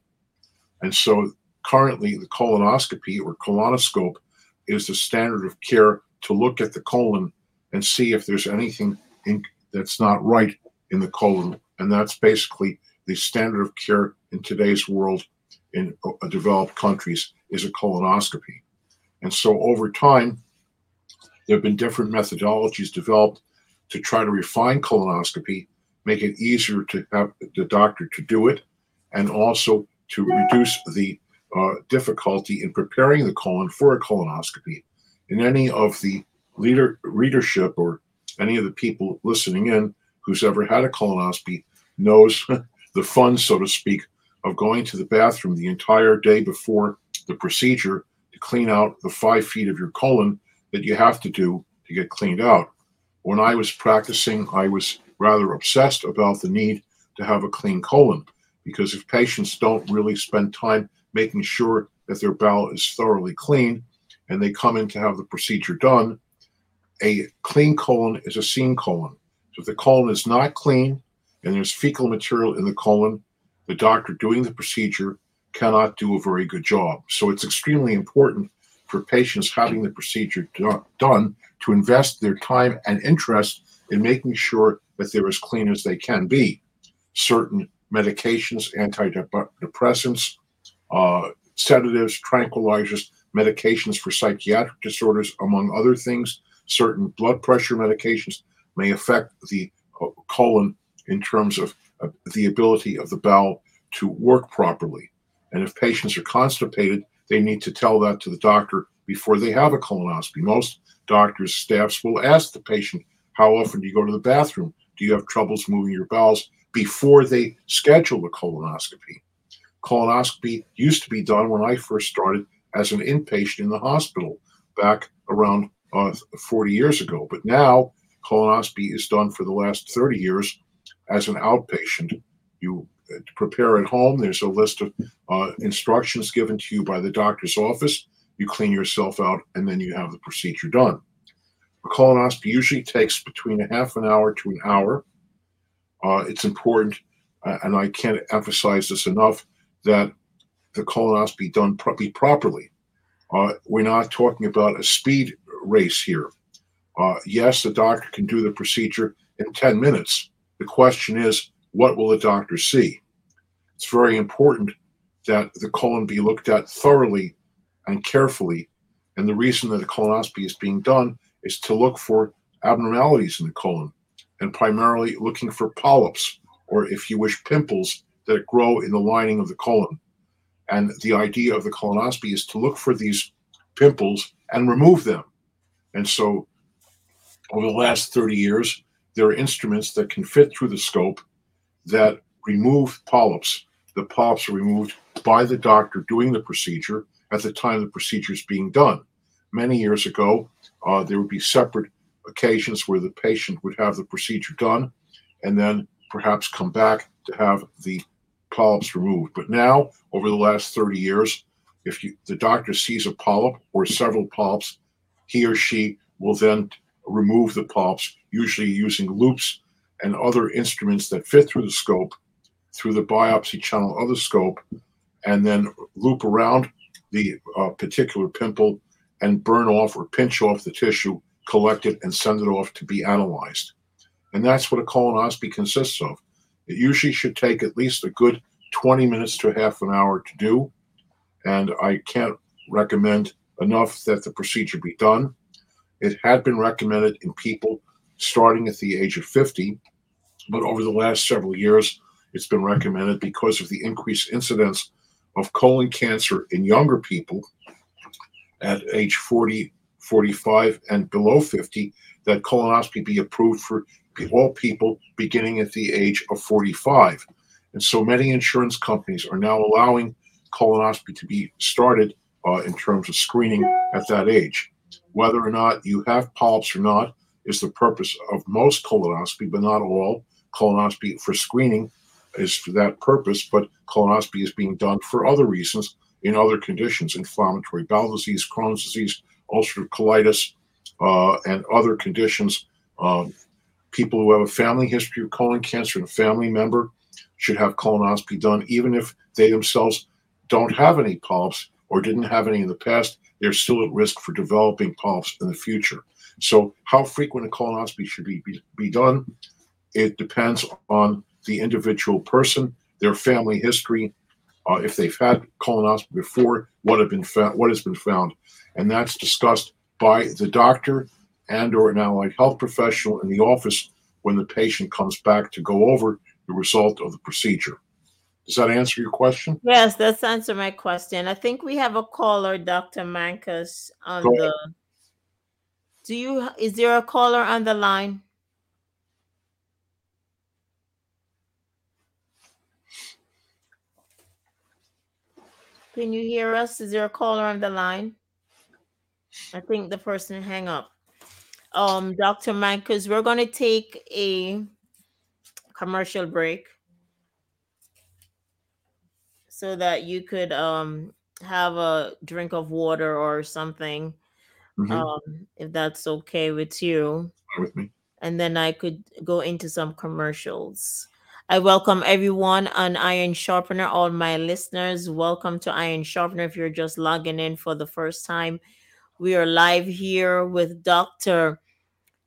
And so currently, the colonoscopy or colonoscope is the standard of care to look at the colon and see if there's anything in, that's not right in the colon. And that's basically the standard of care in today's world in uh, developed countries is a colonoscopy. And so over time, there have been different methodologies developed to try to refine colonoscopy, make it easier to have the doctor to do it, and also to reduce the uh, difficulty in preparing the colon for a colonoscopy. In any of the leader readership or any of the people listening in who's ever had a colonoscopy knows the fun, so to speak, of going to the bathroom the entire day before the procedure to clean out the five feet of your colon that you have to do to get cleaned out. When I was practicing, I was rather obsessed about the need to have a clean colon because if patients don't really spend time making sure that their bowel is thoroughly clean and they come in to have the procedure done, a clean colon is a seam colon. So if the colon is not clean and there's fecal material in the colon, the doctor doing the procedure cannot do a very good job. So it's extremely important for patients having the procedure do- done to invest their time and interest in making sure that they're as clean as they can be. Certain medications, antidepressants, uh, sedatives, tranquilizers, medications for psychiatric disorders, among other things, certain blood pressure medications may affect the uh, colon in terms of uh, the ability of the bowel to work properly. And if patients are constipated, they need to tell that to the doctor before they have a colonoscopy. Most doctors, staffs will ask the patient, How often do you go to the bathroom? Do you have troubles moving your bowels? before they schedule the colonoscopy. Colonoscopy used to be done when I first started as an inpatient in the hospital back around uh, 40 years ago. But now colonoscopy is done for the last 30 years as an outpatient. You uh, prepare at home. There's a list of uh, instructions given to you by the doctor's office. You clean yourself out, and then you have the procedure done. A colonoscopy usually takes between a half an hour to an hour. Uh, it's important, uh, and I can't emphasize this enough, that the colonoscopy done pro- properly. Uh, we're not talking about a speed race here. Uh, yes, the doctor can do the procedure in 10 minutes. The question is, what will the doctor see? It's very important that the colon be looked at thoroughly and carefully. And the reason that a colonoscopy is being done is to look for abnormalities in the colon and primarily looking for polyps, or if you wish, pimples that grow in the lining of the colon. And the idea of the colonoscopy is to look for these pimples and remove them. And so, over the last 30 years, there are instruments that can fit through the scope that remove polyps. The polyps are removed by the doctor doing the procedure at the time the procedure is being done. Many years ago, uh, there would be separate occasions where the patient would have the procedure done and then perhaps come back to have the polyps removed. But now, over the last 30 years, if you, the doctor sees a polyp or several polyps, he or she will then remove the polyps, usually using loops and other instruments that fit through the scope, through the biopsy channel of the scope, and then loop around the uh, particular pimple and burn off or pinch off the tissue collect it, and send it off to be analyzed. And that's what a colonoscopy consists of. It usually should take at least a good 20 minutes to half an hour to do. And I can't recommend enough that the procedure be done. It had been recommended in people starting at the age of 50, but over the last several years, it's been recommended because of the increased incidence of colon cancer in younger people at age 40 45 and below 50 that colonoscopy be approved for all people beginning at the age of 45. And so many insurance companies are now allowing colonoscopy to be started uh, in terms of screening at that age. Whether or not you have polyps or not is the purpose of most colonoscopy, but not all. Colonoscopy for screening is for that purpose, but colonoscopy is being done for other reasons in other conditions inflammatory bowel disease, Crohn's disease, ulcerative colitis, uh, and other conditions. Um, people who have a family history of colon cancer and a family member should have colonoscopy done, even if they themselves don't have any polyps or didn't have any in the past. They're still at risk for developing polyps in the future. So, how frequent a colonoscopy should be, be, be done? It depends on the individual person, their family history, uh, if they've had colonoscopy before, what have been found, what has been found, and that's discussed by the doctor and or an allied health professional in the office when the patient comes back to go over the result of the procedure. Does that answer your question? Yes, that's answer my question. I think we have a caller, Dr. Monkash, on Go ahead. the. Do you is there a caller on the line? Can you hear us? Is there a caller on the line? I think the person hang up. Um, Dr. Monkash, we're gonna take a commercial break so that you could um have a drink of water or something Mhm. um if that's okay with you with me. and then i could go into some commercials i welcome everyone on iron sharpener all my listeners welcome to iron sharpener if you're just logging in for the first time we are live here with dr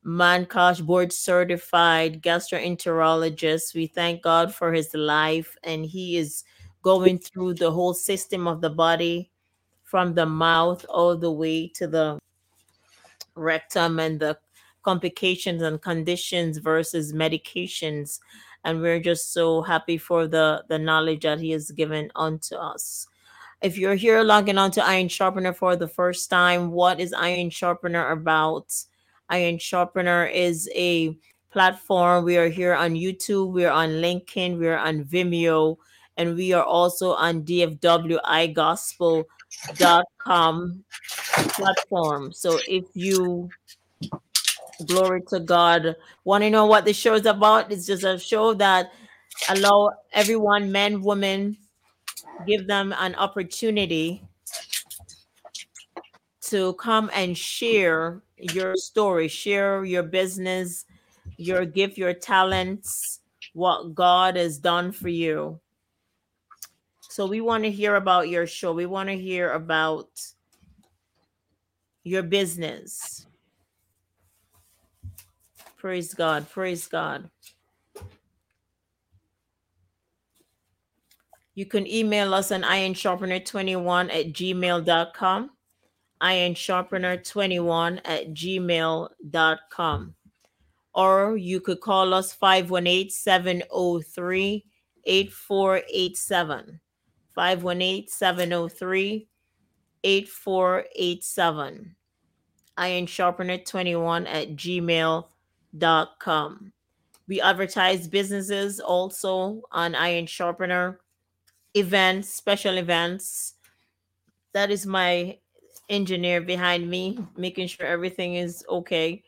Monkash board certified gastroenterologist. We thank God for his life, and he is going through the whole system of the body from the mouth all the way to the rectum and the complications and conditions versus medications. And we're just so happy for the, the knowledge that he has given unto us. If you're here logging on to Iron Sharpener for the first time, what is Iron Sharpener about? Iron Sharpener is a platform. We are here on YouTube, we're on LinkedIn, we're on Vimeo, and we are also on dfwigospel.com platform. So if you glory to God, want to know what the show is about, it's just a show that allow everyone, men, women, give them an opportunity to come and share your story, share your business, your gift, your talents, what God has done for you. So we want to hear about your show. We want to hear about your business. Praise God. Praise God. You can email us on ironsharpener21 at gmail.com ironsharpener21 at gmail.com. Or you could call us 518 703 8487. 518 703 8487. Ironsharpener21 at gmail.com. We advertise businesses also on Iron Sharpener events, special events. That is my engineer behind me, making sure everything is okay.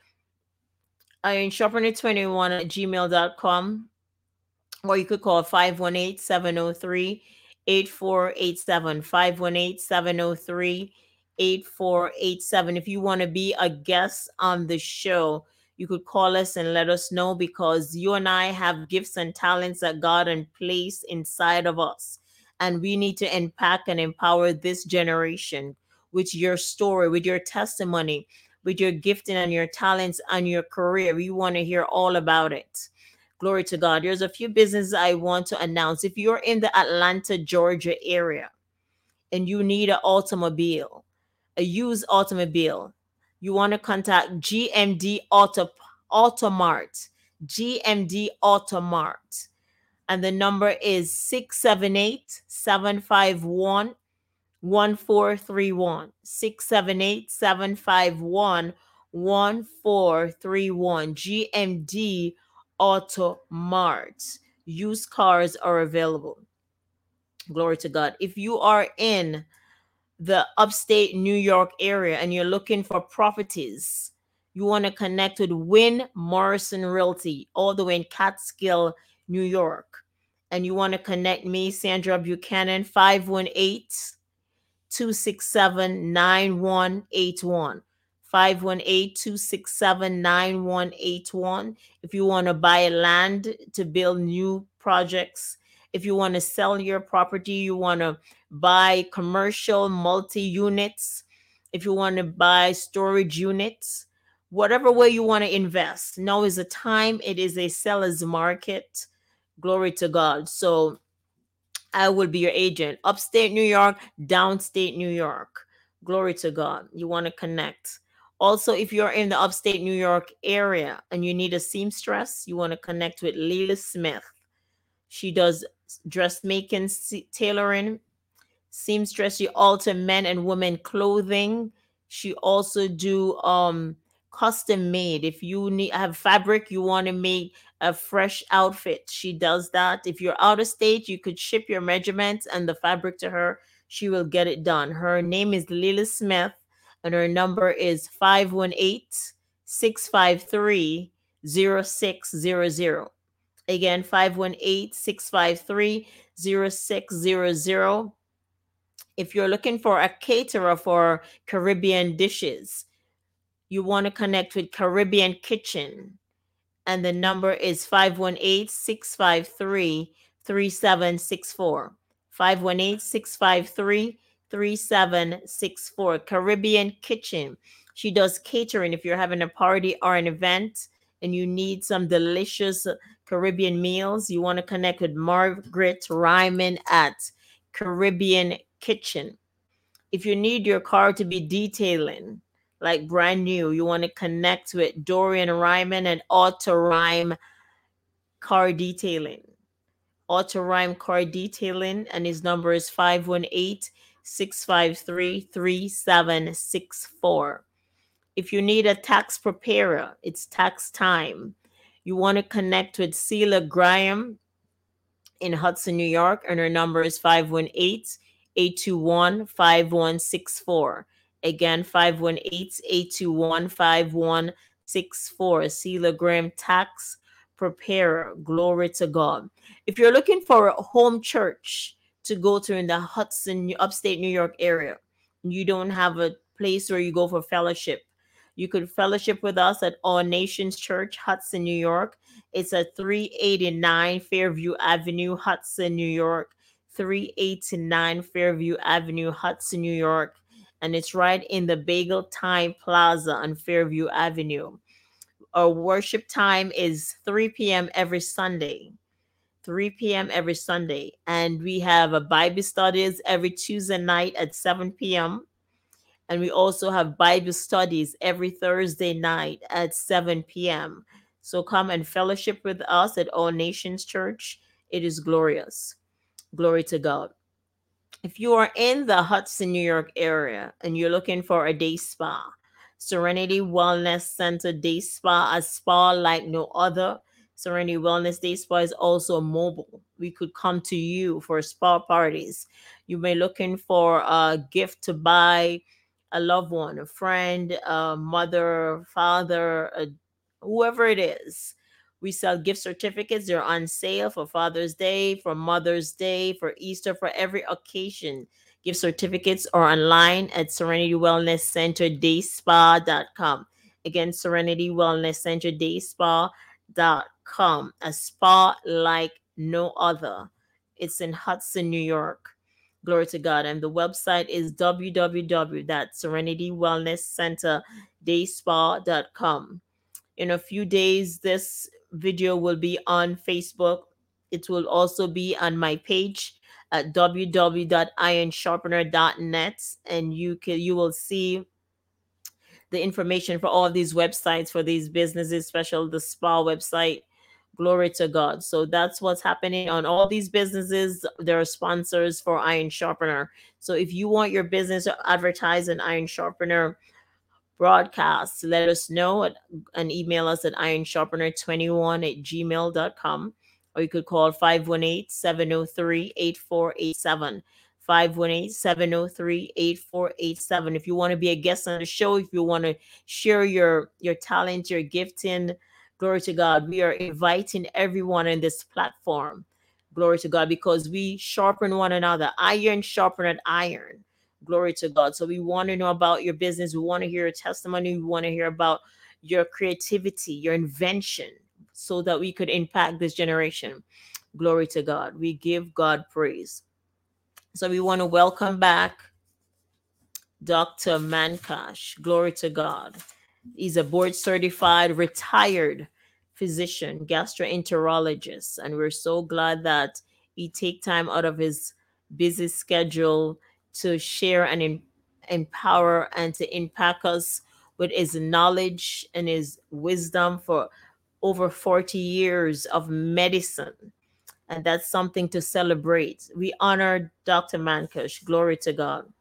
Iron Sharpener 21 at gmail.com, or you could call 518 703 8487. 518 703 8487. If you want to be a guest on the show, you could call us and let us know because you and I have gifts and talents that God has placed inside of us. And we need to impact and empower this generation with your story, with your testimony, with your gifting and your talents and your career. We want to hear all about it. Glory to God. There's a few businesses I want to announce. If you're in the Atlanta, Georgia area and you need an automobile, a used automobile, you want to contact GMD Auto Automart. GMD Automart. And the number is 678 751 1431 678 751 1431 GMD Auto Mart. Used cars are available. Glory to God. If you are in the upstate New York area and you're looking for properties, you want to connect with Win Morrison Realty, all the way in Catskill, New York. And you want to connect me, Sandra Buchanan, 518 267 9181. 518 267 9181. If you want to buy land to build new projects, if you want to sell your property, you want to buy commercial multi units, if you want to buy storage units, whatever way you want to invest, now is the time. It is a seller's market. Glory to God. So, I will be your agent. Upstate New York, downstate New York. Glory to God. You want to connect. Also, if you're in the upstate New York area and you need a seamstress, you want to connect with Leila Smith. She does dressmaking, tailoring, seamstress. She alter men and women clothing. She also do um custom made. If you need have fabric, you want to make a fresh outfit. She does that. If you're out of state, you could ship your measurements and the fabric to her. She will get it done. Her name is Lila Smith and her number is 518 653 0600. Again, 518 653 0600. If you're looking for a caterer for Caribbean dishes, you want to connect with Caribbean Kitchen. And the number is 518 653 3764. 518 653 3764. Caribbean Kitchen. She does catering if you're having a party or an event and you need some delicious Caribbean meals. You want to connect with Margaret Ryman at Caribbean Kitchen. If you need your car to be detailing, like brand new, you want to connect with Dorian Ryman and Auto Rhyme Car Detailing. Auto Rhyme Car Detailing, and his number is 518 653 3764. If you need a tax preparer, it's tax time. You want to connect with Celia Graham in Hudson, New York, and her number is 518 821 5164. Again, 518 821 5164. Celia Graham Tax Preparer. Glory to God. If you're looking for a home church to go to in the Hudson, upstate New York area, you don't have a place where you go for fellowship, you could fellowship with us at All Nations Church, Hudson, New York. It's at 389 Fairview Avenue, Hudson, New York. 389 Fairview Avenue, Hudson, New York. And it's right in the Bagel Time Plaza on Fairview Avenue. Our worship time is 3 p.m. every Sunday. 3 p.m. every Sunday. And we have a Bible studies every Tuesday night at 7 p.m. And we also have Bible studies every Thursday night at 7 p.m. So come and fellowship with us at All Nations Church. It is glorious. Glory to God. If you are in the Hudson, New York area and you're looking for a day spa, Serenity Wellness Center Day Spa, a spa like no other. Serenity Wellness Day Spa is also mobile. We could come to you for spa parties. You may looking for a gift to buy a loved one, a friend, a mother, father, a, whoever it is. We sell gift certificates. They're on sale for Father's Day, for Mother's Day, for Easter, for every occasion. Gift certificates are online at Serenity Wellness Center dayspa.com. Again, Serenity Wellness Center dayspa.com. A spa like no other. It's in Hudson, New York. Glory to God. And the website is www.serenitywellnesscenterdayspa.com. In a few days, this video will be on Facebook. It will also be on my page at www.ironsharpener.net and you can you will see the information for all these websites for these businesses, especially the spa website. Glory to God. So that's what's happening on all these businesses. There are sponsors for Iron Sharpener. So if you want your business to advertise an Iron Sharpener broadcast, let us know at, and email us at ironsharpener21 at gmail.com. Or you could call 518 703 8487. 518 703 8487. If you want to be a guest on the show, if you want to share your, your talent, your gifting, glory to God, we are inviting everyone in this platform. Glory to God, because we sharpen one another. Iron sharpened iron. Glory to God. So we want to know about your business. We want to hear your testimony. We want to hear about your creativity, your invention, so that we could impact this generation. Glory to God. We give God praise. So we want to welcome back Dr. Monkash. Glory to God. He's a board certified retired physician, gastroenterologist, and we're so glad that he take time out of his busy schedule to share and em- empower and to impact us with his knowledge and his wisdom for over 40 years of medicine. And that's something to celebrate. We honor Dr. Monkash. Glory to God.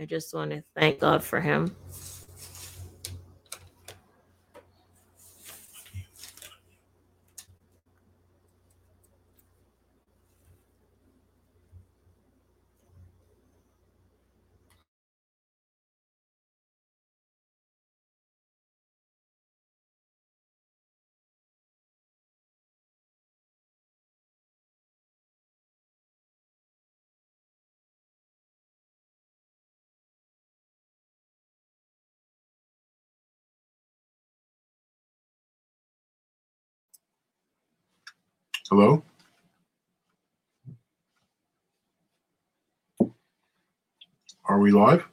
I just want to thank God for him. Hello? Are we live?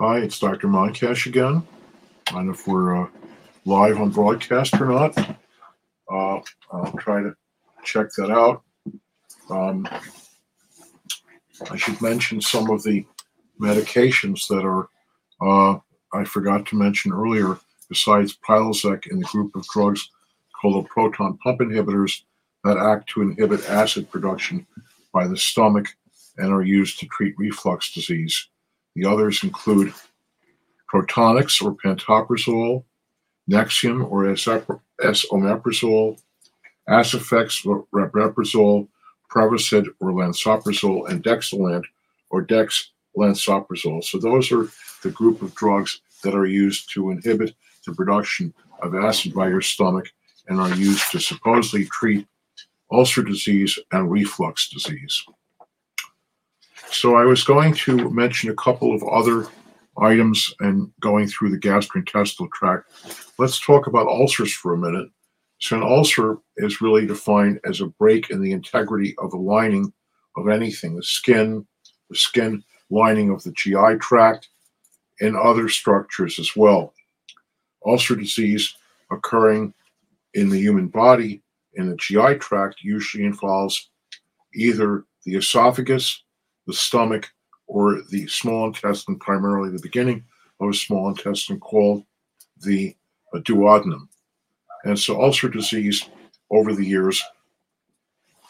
Hi, it's Dr. Monkash again. I don't know if we're uh, live on broadcast or not. Uh, I'll try to check that out. Um, I should mention some of the medications that are, uh, I forgot to mention earlier, besides Prilosec in the group of drugs called the proton pump inhibitors that act to inhibit acid production by the stomach and are used to treat reflux disease. The others include Protonix or pantoprazole, Nexium or esomeprazole, Aciphex or rabeprazole, Prevacid or lansoprazole, and Dexilant or Dex lansoprazole. So those are the group of drugs that are used to inhibit the production of acid by your stomach and are used to supposedly treat ulcer disease and reflux disease. So I was going to mention a couple of other items and going through the gastrointestinal tract. Let's talk about ulcers for a minute. So an ulcer is really defined as a break in the integrity of the lining of anything, the skin, the skin lining of the GI tract, and other structures as well. Ulcer disease occurring in the human body in the GI tract usually involves either the esophagus, the stomach, or the small intestine, primarily the beginning of a small intestine called the duodenum. And so ulcer disease over the years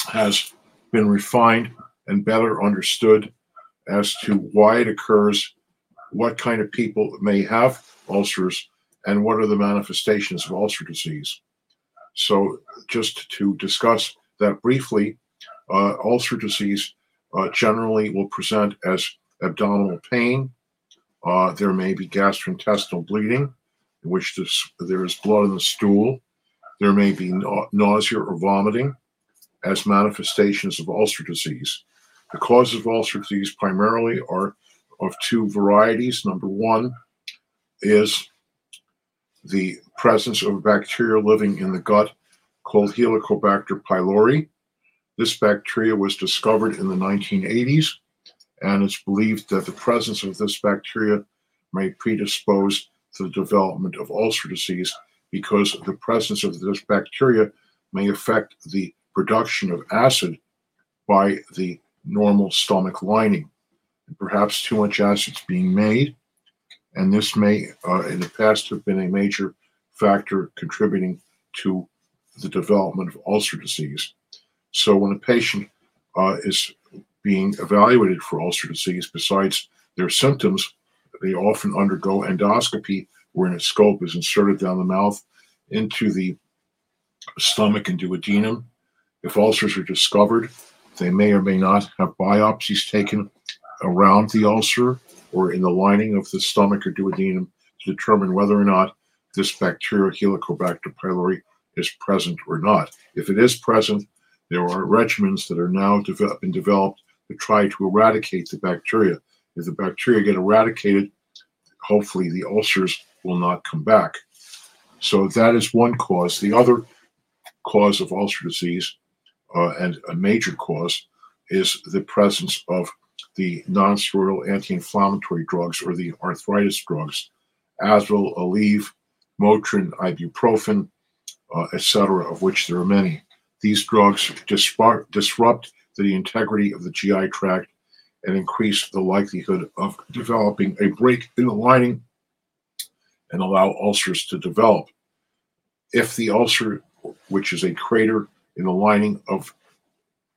has been refined and better understood as to why it occurs, what kind of people may have ulcers, and what are the manifestations of ulcer disease. So, just to discuss that briefly, uh, ulcer disease uh, generally will present as abdominal pain. Uh, there may be gastrointestinal bleeding, in which this, there is blood in the stool. There may be na- nausea or vomiting as manifestations of ulcer disease. The causes of ulcer disease primarily are of two varieties. Number one is the presence of bacteria living in the gut called Helicobacter pylori. This bacteria was discovered in the 1980s, and it's believed that the presence of this bacteria may predispose to the development of ulcer disease because the presence of this bacteria may affect the production of acid by the normal stomach lining. Perhaps too much acid is being made, and this may, uh, in the past, have been a major factor contributing to the development of ulcer disease. So when a patient uh, is being evaluated for ulcer disease, besides their symptoms, they often undergo endoscopy, where a scope is inserted down the mouth into the stomach and duodenum. If ulcers are discovered, they may or may not have biopsies taken around the ulcer or in the lining of the stomach or duodenum to determine whether or not this bacteria, Helicobacter pylori, is present or not. If it is present, there are regimens that are now develop, been developed to try to eradicate the bacteria. If the bacteria get eradicated, hopefully the ulcers will not come back. So that is one cause. The other cause of ulcer disease, uh, and a major cause, is the presence of the nonsteroidal anti-inflammatory drugs or the arthritis drugs, Advil, Aleve, Motrin, ibuprofen, uh, etc., of which there are many. These drugs disrupt, disrupt the integrity of the GI tract and increase the likelihood of developing a break in the lining and allow ulcers to develop. If the ulcer, which is a crater in the lining of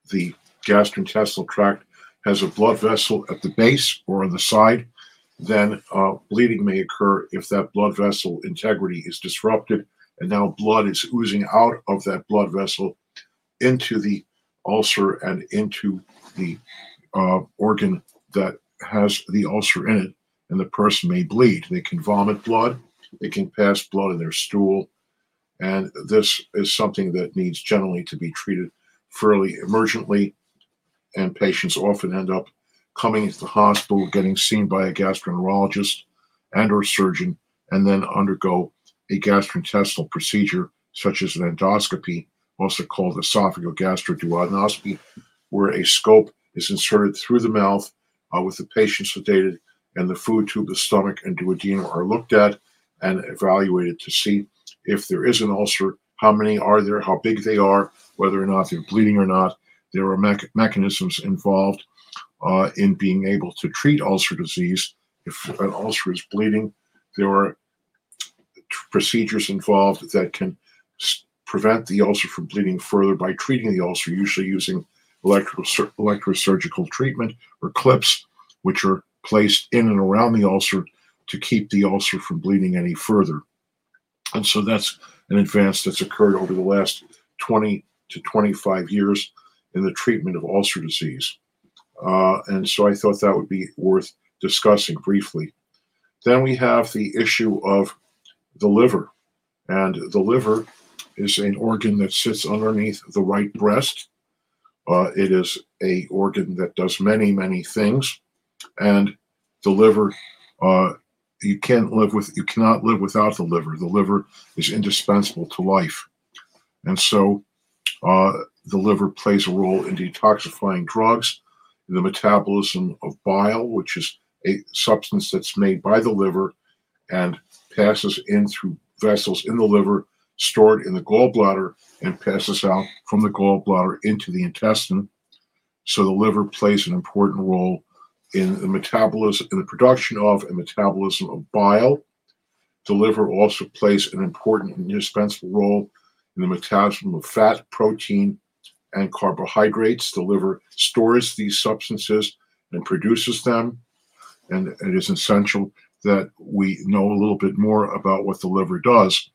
the gastrointestinal tract, has a blood vessel at the base or on the side, then uh, bleeding may occur if that blood vessel integrity is disrupted and now blood is oozing out of that blood vessel into the ulcer and into the uh, organ that has the ulcer in it, and the person may bleed. They can vomit blood, they can pass blood in their stool, and this is something that needs generally to be treated fairly emergently, and patients often end up coming into the hospital, getting seen by a gastroenterologist and or surgeon, and then undergo a gastrointestinal procedure such as an endoscopy, also called esophageal gastroduodenoscopy, where a scope is inserted through the mouth uh, with the patient sedated and the food tube, the stomach, and duodenum are looked at and evaluated to see if there is an ulcer, how many are there, how big they are, whether or not they're bleeding or not. There are me- mechanisms involved uh, in being able to treat ulcer disease. If an ulcer is bleeding, there are procedures involved that can prevent the ulcer from bleeding further by treating the ulcer, usually using electro- electrosurgical treatment or clips, which are placed in and around the ulcer to keep the ulcer from bleeding any further. And so that's an advance that's occurred over the last 20 to 25 years in the treatment of ulcer disease. Uh, and so I thought that would be worth discussing briefly. Then we have the issue of the liver. And the liver is an organ that sits underneath the right breast. Uh, it is a organ that does many, many things. And the liver, uh, you can't live with, you cannot live without the liver. The liver is indispensable to life. And so uh, the liver plays a role in detoxifying drugs, in the metabolism of bile, which is a substance that's made by the liver and passes in through vessels in the liver, stored in the gallbladder, and passes out from the gallbladder into the intestine. So the liver plays an important role in the metabolism, in the production of and metabolism of bile. The liver also plays an important and indispensable role in the metabolism of fat, protein, and carbohydrates. The liver stores these substances and produces them, and it is essential that we know a little bit more about what the liver does.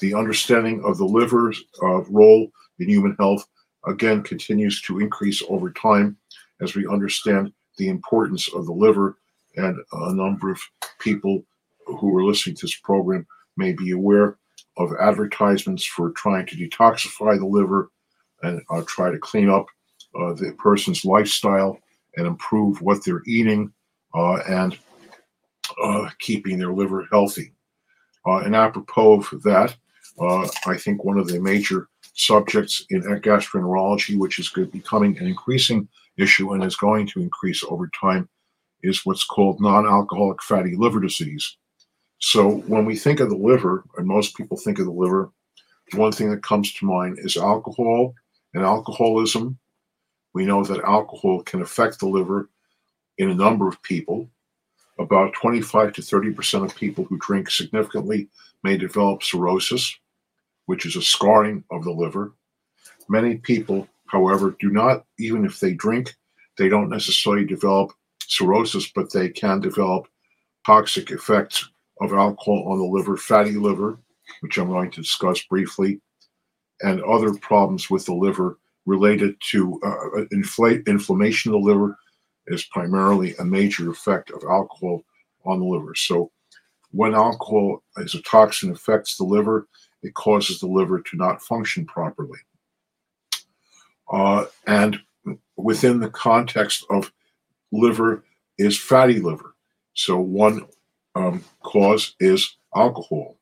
The understanding of the liver's uh, role in human health again continues to increase over time as we understand the importance of the liver, and a number of people who are listening to this program may be aware of advertisements for trying to detoxify the liver and uh, try to clean up uh, the person's lifestyle and improve what they're eating uh, and uh, keeping their liver healthy. Uh, and apropos of that, uh, I think one of the major subjects in gastroenterology, which is becoming an increasing issue and is going to increase over time, is what's called non alcoholic fatty liver disease. So when we think of the liver, and most people think of the liver, one thing that comes to mind is alcohol and alcoholism. We know that alcohol can affect the liver in a number of people. About 25 to 30% of people who drink significantly may develop cirrhosis, which is a scarring of the liver. Many people, however, do not, even if they drink, they don't necessarily develop cirrhosis, but they can develop toxic effects of alcohol on the liver, fatty liver, which I'm going to discuss briefly, and other problems with the liver related to uh, inflate, inflammation of the liver is primarily a major effect of alcohol on the liver. So, when alcohol as a toxin affects the liver, it causes the liver to not function properly. Uh, and within the context of liver is fatty liver. So, one um, cause is alcohol.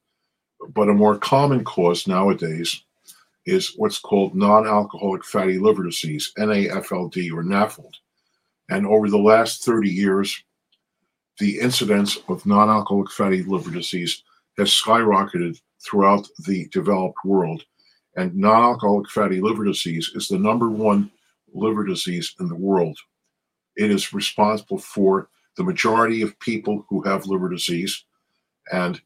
But a more common cause nowadays is what's called non alcoholic fatty liver disease, NAFLD or NAFLD And over the last 30 years, the incidence of non alcoholic fatty liver disease has skyrocketed throughout the developed world. And non alcoholic fatty liver disease is the number one liver disease in the world. It is responsible for the majority of people who have liver disease, and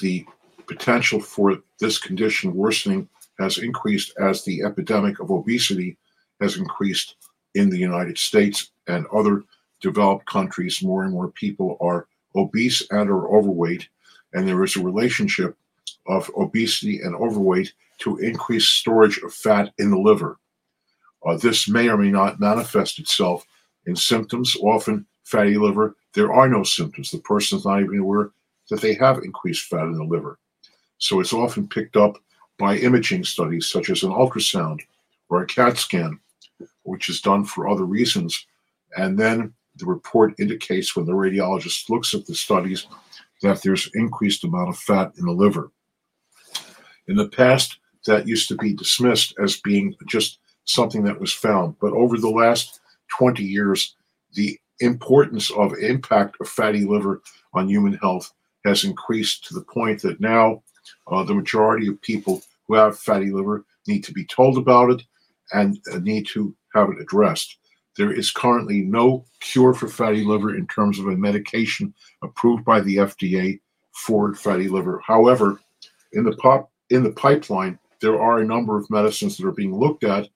the potential for this condition worsening has increased as the epidemic of obesity has increased in the United States and other developed countries. More and more people are obese and or overweight, and there is a relationship of obesity and overweight to increased storage of fat in the liver. Uh, this may or may not manifest itself in symptoms. Often, fatty liver, there are no symptoms. The person is not even aware that they have increased fat in the liver. So it's often picked up by imaging studies such as an ultrasound or a CAT scan, which is done for other reasons. And then the report indicates when the radiologist looks at the studies that there's increased amount of fat in the liver. In the past, that used to be dismissed as being just something that was found. But over the last 20 years, the importance of impact of fatty liver on human health has increased to the point that now uh, the majority of people who have fatty liver need to be told about it and uh, need to have it addressed. There is currently no cure for fatty liver in terms of a medication approved by the FDA for fatty liver. However, in the pop in the pipeline, there are a number of medicines that are being looked at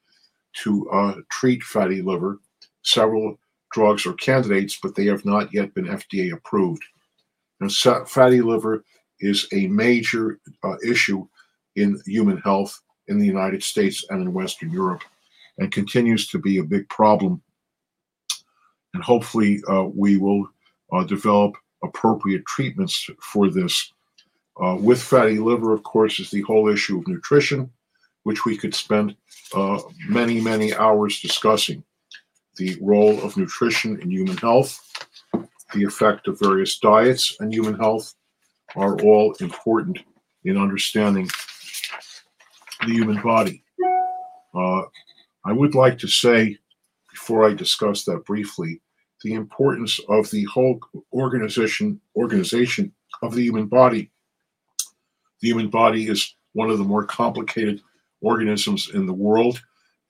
to uh, treat fatty liver. Several drugs are candidates, but they have not yet been FDA approved. And fatty liver is a major uh, issue in human health in the United States and in Western Europe, and continues to be a big problem. And hopefully, uh, we will uh, develop appropriate treatments for this. Uh, with fatty liver, of course, is the whole issue of nutrition, which we could spend uh, many, many hours discussing. The role of nutrition in human health, the effect of various diets on human health are all important in understanding the human body. Uh, I would like to say, before I discuss that briefly, the importance of the whole organization organization of the human body. The human body is one of the more complicated organisms in the world,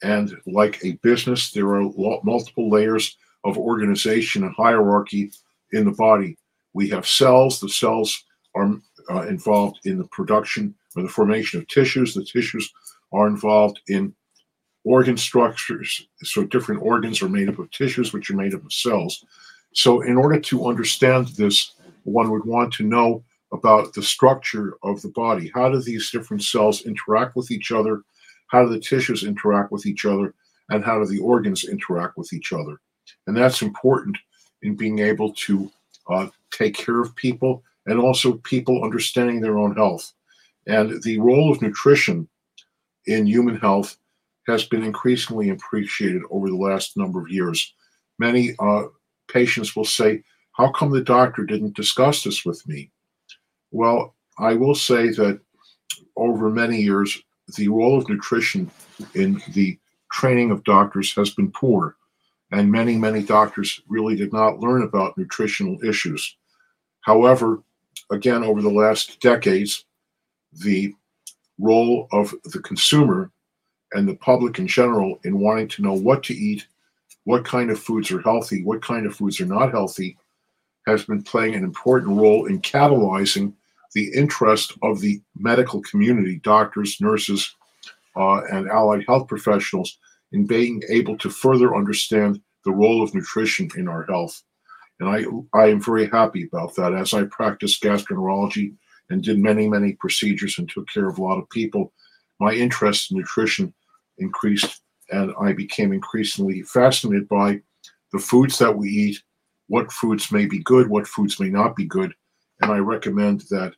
and like a business, there are multiple layers of organization and hierarchy in the body. We have cells. The cells are uh, involved in the production or the formation of tissues. The tissues are involved in organ structures. So different organs are made up of tissues, which are made up of cells. So in order to understand this, one would want to know about the structure of the body. How do these different cells interact with each other? How do the tissues interact with each other? And how do the organs interact with each other? And that's important in being able to uh, take care of people and also people understanding their own health. And the role of nutrition in human health has been increasingly appreciated over the last number of years. Many uh, patients will say, How come the doctor didn't discuss this with me? Well, I will say that over many years, the role of nutrition in the training of doctors has been poor. And many, many doctors really did not learn about nutritional issues. However, again, over the last decades, the role of the consumer and the public in general in wanting to know what to eat, what kind of foods are healthy, what kind of foods are not healthy, has been playing an important role in catalyzing the interest of the medical community, doctors, nurses, uh, and allied health professionals, in being able to further understand the role of nutrition in our health. And I, I am very happy about that. As I practiced gastroenterology and did many, many procedures and took care of a lot of people, my interest in nutrition increased and I became increasingly fascinated by the foods that we eat, what foods may be good, what foods may not be good. And I recommend that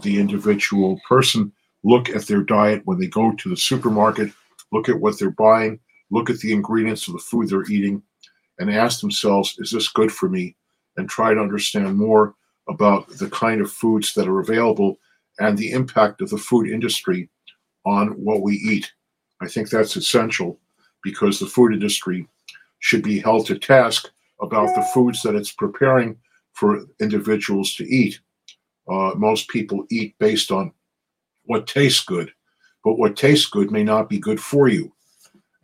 the individual person look at their diet when they go to the supermarket, look at what they're buying, look at the ingredients of the food they're eating, and ask themselves, is this good for me? And try to understand more about the kind of foods that are available and the impact of the food industry on what we eat. I think that's essential because the food industry should be held to task about the foods that it's preparing for individuals to eat. Uh, most people eat based on what tastes good, but what tastes good may not be good for you.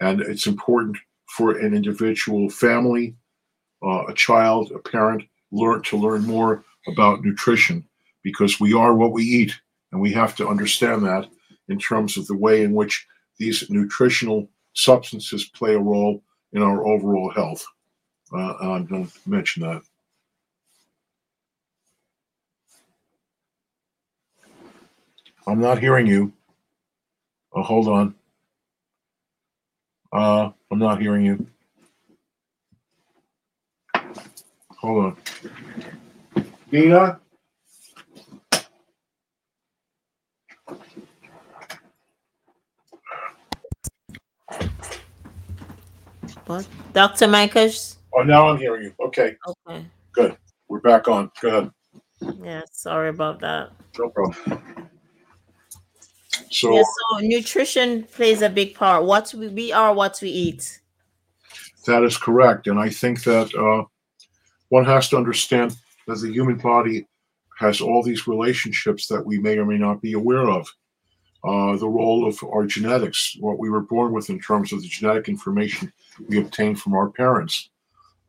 And it's important for an individual family, uh, a child, a parent, learn to learn more about nutrition because we are what we eat, and we have to understand that in terms of the way in which these nutritional substances play a role in our overall health. Uh, I'm going to mention that. I'm not hearing you. Oh, hold on. Uh, I'm not hearing you. Hold on. Dina? What? Dr. Michaels? Oh, now I'm hearing you. Okay, Okay. Good. We're back on. Go ahead. Yeah, sorry about that. No problem. So, Yeah, so nutrition plays a big part. What we, we are what we eat. That is correct. And I think that uh, one has to understand that the human body has all these relationships that we may or may not be aware of. Uh, the role of our genetics, what we were born with in terms of the genetic information we obtained from our parents,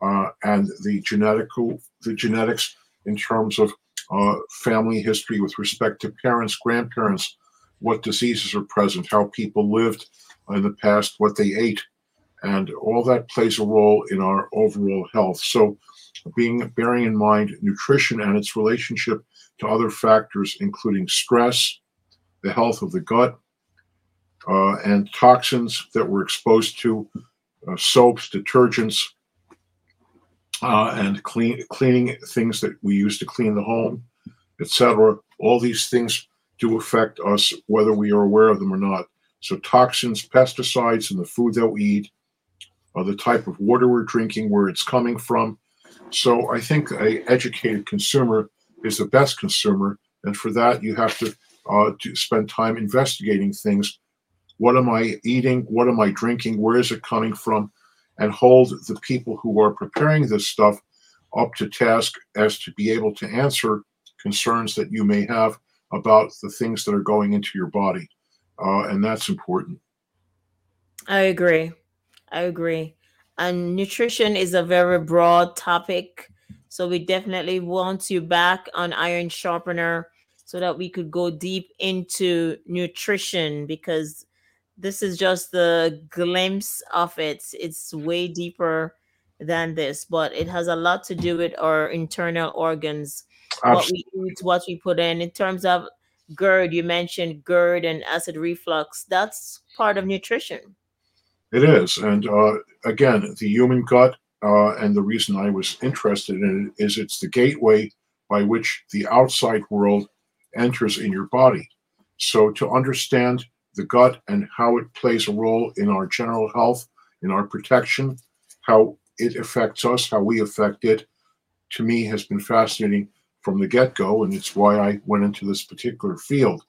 uh, and the genetical, the genetics in terms of uh, family history with respect to parents, grandparents, what diseases are present, how people lived in the past, what they ate, and all that plays a role in our overall health. So, being bearing in mind nutrition and its relationship to other factors, including stress, the health of the gut, uh, and toxins that we're exposed to, uh, soaps, detergents, uh, and clean cleaning things that we use to clean the home, etc. All these things do affect us, whether we are aware of them or not. So, toxins, pesticides and the food that we eat, uh, the type of water we're drinking, where it's coming from. So, I think a educated consumer is the best consumer, and for that you have to uh, to spend time investigating things. What am I eating? What am I drinking? Where is it coming from? And hold the people who are preparing this stuff up to task as to be able to answer concerns that you may have about the things that are going into your body. Uh, and that's important. I agree. I agree. And nutrition is a very broad topic. So we definitely want you back on Iron Sharpener so that we could go deep into nutrition because this is just the glimpse of it. It's way deeper than this, but it has a lot to do with our internal organs, what Abs- we eat, what we put in. In terms of GERD, you mentioned GERD and acid reflux. That's part of nutrition. It is. And uh, again, the human gut, uh, and the reason I was interested in it is it's the gateway by which the outside world enters in your body. So to understand the gut and how it plays a role in our general health, in our protection, how it affects us, how we affect it, to me has been fascinating from the get go. And it's why I went into this particular field.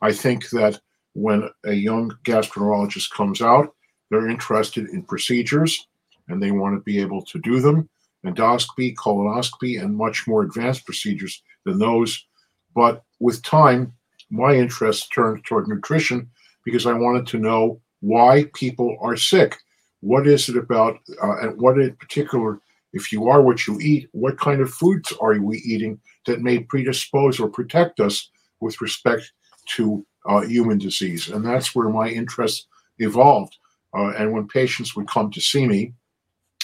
I think that when a young gastroenterologist comes out, they're interested in procedures and they want to be able to do them endoscopy, colonoscopy, and much more advanced procedures than those. But with time, my interest turned toward nutrition because I wanted to know why people are sick. What is it about, uh, and what in particular, if you are what you eat, what kind of foods are we eating that may predispose or protect us with respect to uh, human disease? And that's where my interest evolved. Uh, and when patients would come to see me,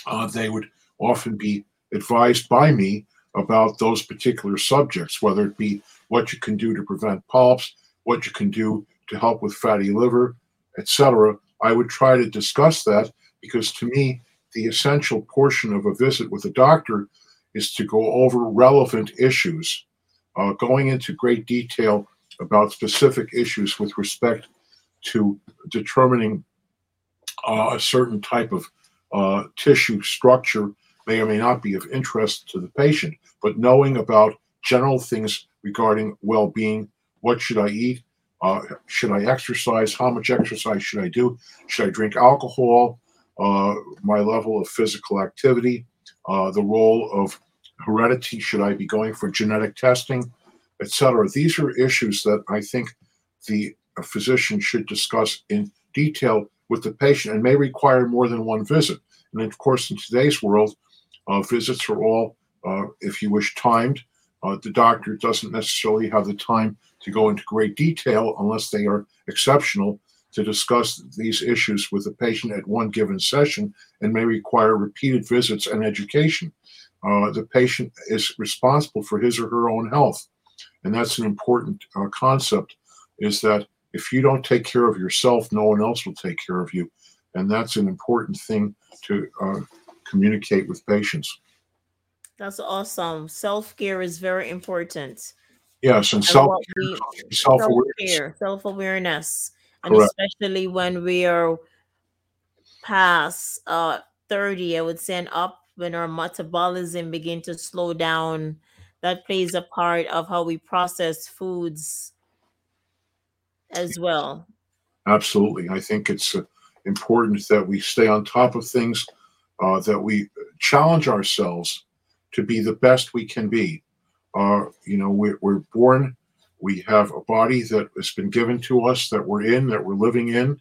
uh, they would often be advised by me about those particular subjects, whether it be what you can do to prevent polyps, what you can do to help with fatty liver, etc. I would try to discuss that because to me, the essential portion of a visit with a doctor is to go over relevant issues, uh, going into great detail about specific issues with respect to determining uh, a certain type of uh, tissue structure may or may not be of interest to the patient, but knowing about general things regarding well being what should I eat? Uh, should I exercise? How much exercise should I do? Should I drink alcohol? Uh, my level of physical activity, uh, the role of heredity, should I be going for genetic testing, etc. These are issues that I think the physician should discuss in detail with the patient and may require more than one visit. And of course, in today's world, uh, visits are all, uh, if you wish, timed. Uh, the doctor doesn't necessarily have the time to go into great detail unless they are exceptional to discuss these issues with the patient at one given session and may require repeated visits and education. Uh, the patient is responsible for his or her own health. And that's an important uh, concept is that if you don't take care of yourself, no one else will take care of you. And that's an important thing to uh, communicate with patients. That's awesome. Self care is very important. Yes, and, and self awareness. Self awareness and Correct. especially when we are past uh 30 i would say and up when our metabolism begin to slow down that plays a part of how we process foods as well. Absolutely. I think it's uh, important that we stay on top of things uh, that we challenge ourselves to be the best we can be. Uh, you know we're, we're born we have a body that has been given to us that we're in, that we're living in,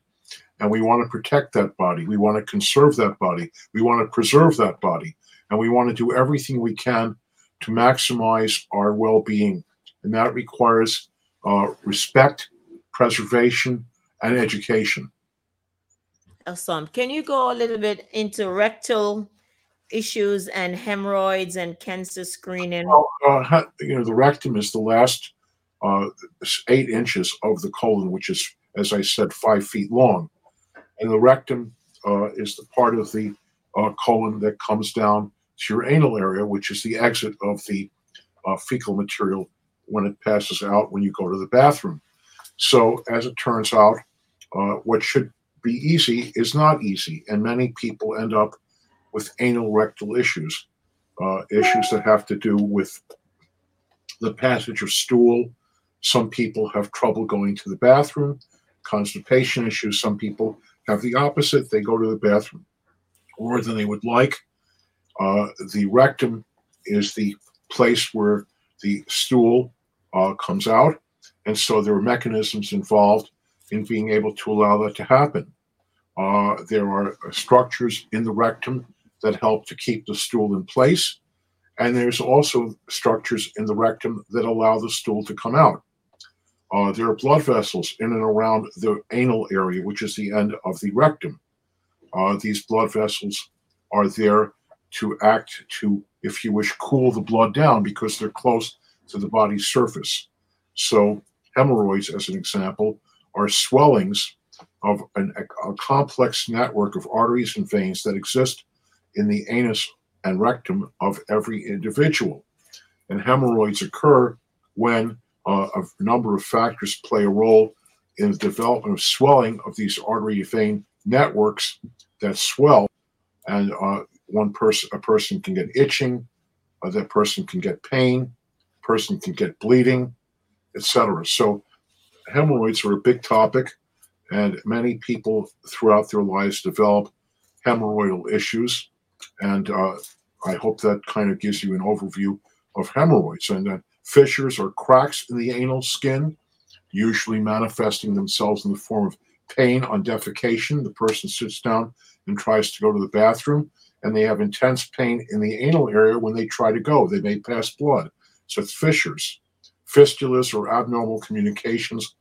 and we want to protect that body. We want to conserve that body. We want to preserve that body. And we want to do everything we can to maximize our well being. And that requires uh, respect, preservation, and education. Awesome. Can you go a little bit into rectal issues and hemorrhoids and cancer screening? Well, uh, you know, the rectum is the last uh, eight inches of the colon, which is, as I said, five feet long. And the rectum uh, is the part of the uh, colon that comes down to your anal area, which is the exit of the uh, fecal material when it passes out when you go to the bathroom. So, as it turns out, uh, what should be easy is not easy, and many people end up with anal rectal issues, uh, issues that have to do with the passage of stool, some people have trouble going to the bathroom, constipation issues. Some people have the opposite. They go to the bathroom more than they would like. Uh, the rectum is the place where the stool uh, comes out. And so there are mechanisms involved in being able to allow that to happen. Uh, there are structures in the rectum that help to keep the stool in place. And there's also structures in the rectum that allow the stool to come out. Uh, there are blood vessels in and around the anal area, which is the end of the rectum. Uh, these blood vessels are there to act to, if you wish, cool the blood down because they're close to the body's surface. So, hemorrhoids, as an example, are swellings of an, a complex network of arteries and veins that exist in the anus and rectum of every individual. And hemorrhoids occur when uh, a number of factors play a role in the development of swelling of these artery vein networks that swell, and uh, one person, a person can get itching, uh, that person can get pain, person can get bleeding, etc. So hemorrhoids are a big topic, and many people throughout their lives develop hemorrhoidal issues, and uh, I hope that kind of gives you an overview of hemorrhoids and. Fissures or cracks in the anal skin, usually manifesting themselves in the form of pain on defecation. The person sits down and tries to go to the bathroom, and they have intense pain in the anal area when they try to go. They may pass blood. So it's fissures, fistulas, or abnormal communications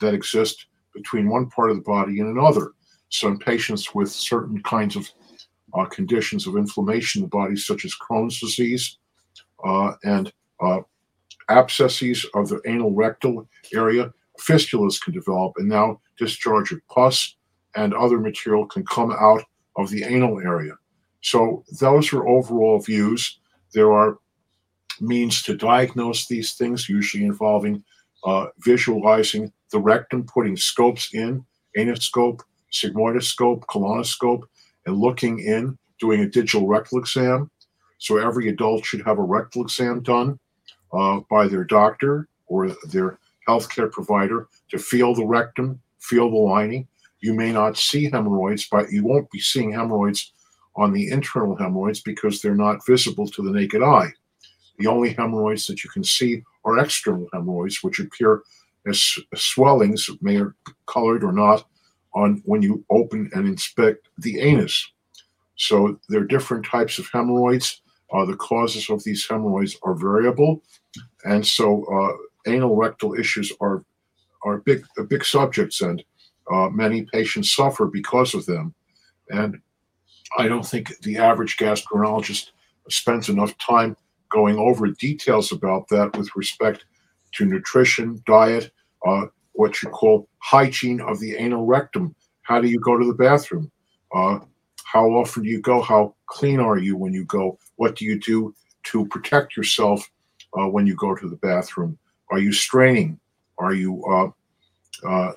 that exist between one part of the body and another. So in patients with certain kinds of uh, conditions of inflammation in the body, such as Crohn's disease uh, and uh, abscesses of the anal rectal area, fistulas can develop, and now discharge of pus and other material can come out of the anal area. So those are overall views. There are means to diagnose these things, usually involving uh, visualizing the rectum, putting scopes in, anoscope, sigmoidoscope, colonoscope, and looking in, doing a digital rectal exam. So every adult should have a rectal exam done uh, by their doctor or their healthcare provider to feel the rectum, feel the lining, you may not see hemorrhoids, but you won't be seeing hemorrhoids on the internal hemorrhoids because they're not visible to the naked eye. The only hemorrhoids that you can see are external hemorrhoids, which appear as swellings, may are colored or not, on when you open and inspect the anus. So there are different types of hemorrhoids. Uh, the causes of these hemorrhoids are variable, and so uh, anal rectal issues are are big big subjects, and uh, many patients suffer because of them. And I don't think the average gastroenterologist spends enough time going over details about that with respect to nutrition, diet, uh, what you call hygiene of the anal rectum. How do you go to the bathroom? Uh, how often do you go? How clean are you when you go? What do you do to protect yourself uh, when you go to the bathroom? Are you straining? Are you uh, uh,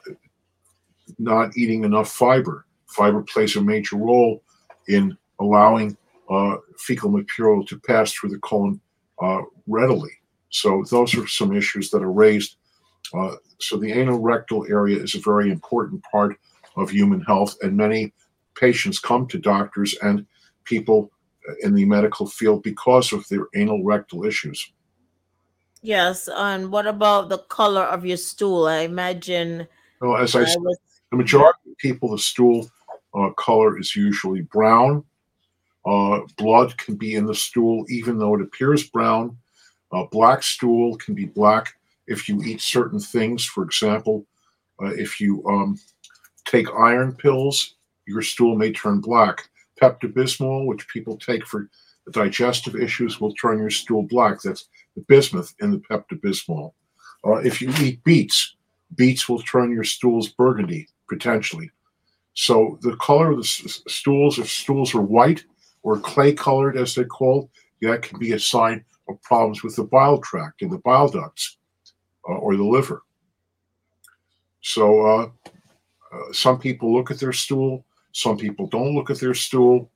not eating enough fiber? Fiber plays a major role in allowing uh, fecal material to pass through the colon uh, readily. So those are some issues that are raised. So the anal rectal area is a very important part of human health, and many patients come to doctors and people in the medical field because of their anal rectal issues. Yes, and what about the color of your stool? I imagine. Well, as I, I said, was, the majority of people, the stool uh, color is usually brown. Uh, blood can be in the stool, even though it appears brown. Uh, black stool can be black if you eat certain things. For example, uh, if you um, take iron pills, your stool may turn black. Pepto Bismol, which people take for digestive issues, will turn your stool black. That's the bismuth in the Pepto Bismol. Uh, if you eat beets, beets will turn your stools burgundy, potentially. So the color of the stools, if stools are white or clay colored, as they're called, that can be a sign of problems with the bile tract and the bile ducts uh, or the liver. So uh, uh, some people look at their stool, some people don't look at their stool.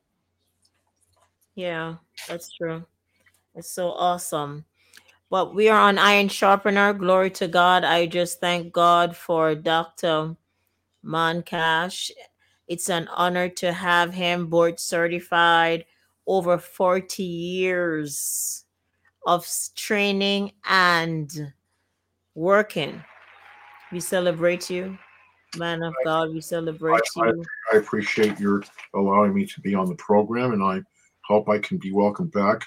Yeah, that's true. It's so awesome. But we are on Iron Sharpener. Glory to God. I just thank God for Dr. Monkash. It's an honor to have him board certified over 40 years of training and working. We celebrate you, man of God. We celebrate I, you. I, appreciate your allowing me to be on the program, and I hope I can be welcome back.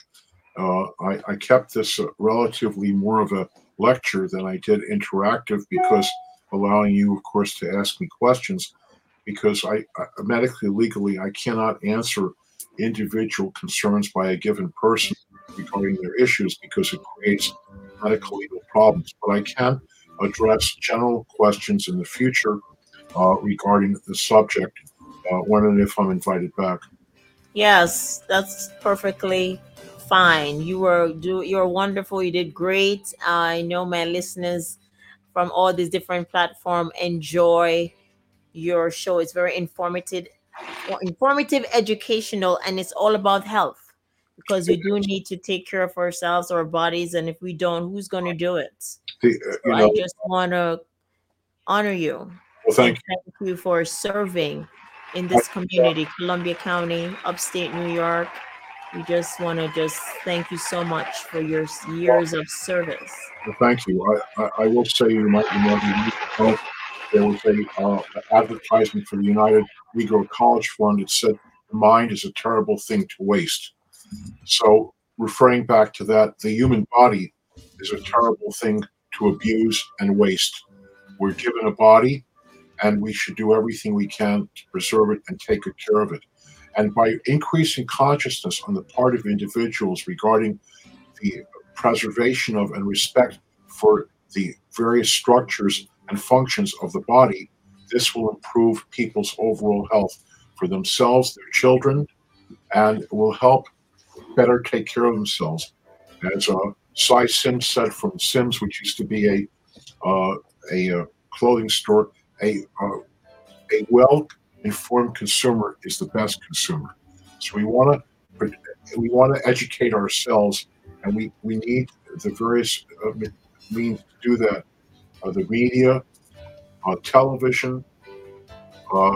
Uh, I, I, kept this relatively more of a lecture than I did interactive because allowing you, of course, to ask me questions because I, I medically legally I cannot answer individual concerns by a given person regarding their issues because it creates medical legal problems. But I can address general questions in the future uh, regarding the subject uh, when and if I'm invited back. Yes, that's perfectly fine. You were do you're wonderful. You did great. I know my listeners from all these different platforms enjoy your show. It's very informative, informative, educational, and it's all about health because we do need to take care of ourselves, our bodies, and if we don't, who's going to do it? The, uh, so know, I just want to honor you. Well, thank you. Thank you for serving in this community, Columbia County, upstate New York. We just want to just thank you so much for your years of service. Well, thank you. I, I, I, will say you might remember there was a uh, advertisement for the United Negro College Fund. It said the mind is a terrible thing to waste. So referring back to that, the human body is a terrible thing to abuse and waste. We're given a body, and we should do everything we can to preserve it and take good care of it. And by increasing consciousness on the part of individuals regarding the preservation of and respect for the various structures and functions of the body, this will improve people's overall health for themselves, their children, and will help better take care of themselves. As uh, Sy Syms said from Syms, which used to be a uh, a, uh, clothing store, a uh, a well informed consumer is the best consumer. So we want to we want to educate ourselves, and we we need the various uh, means to do that. Uh, the media, uh, television, uh,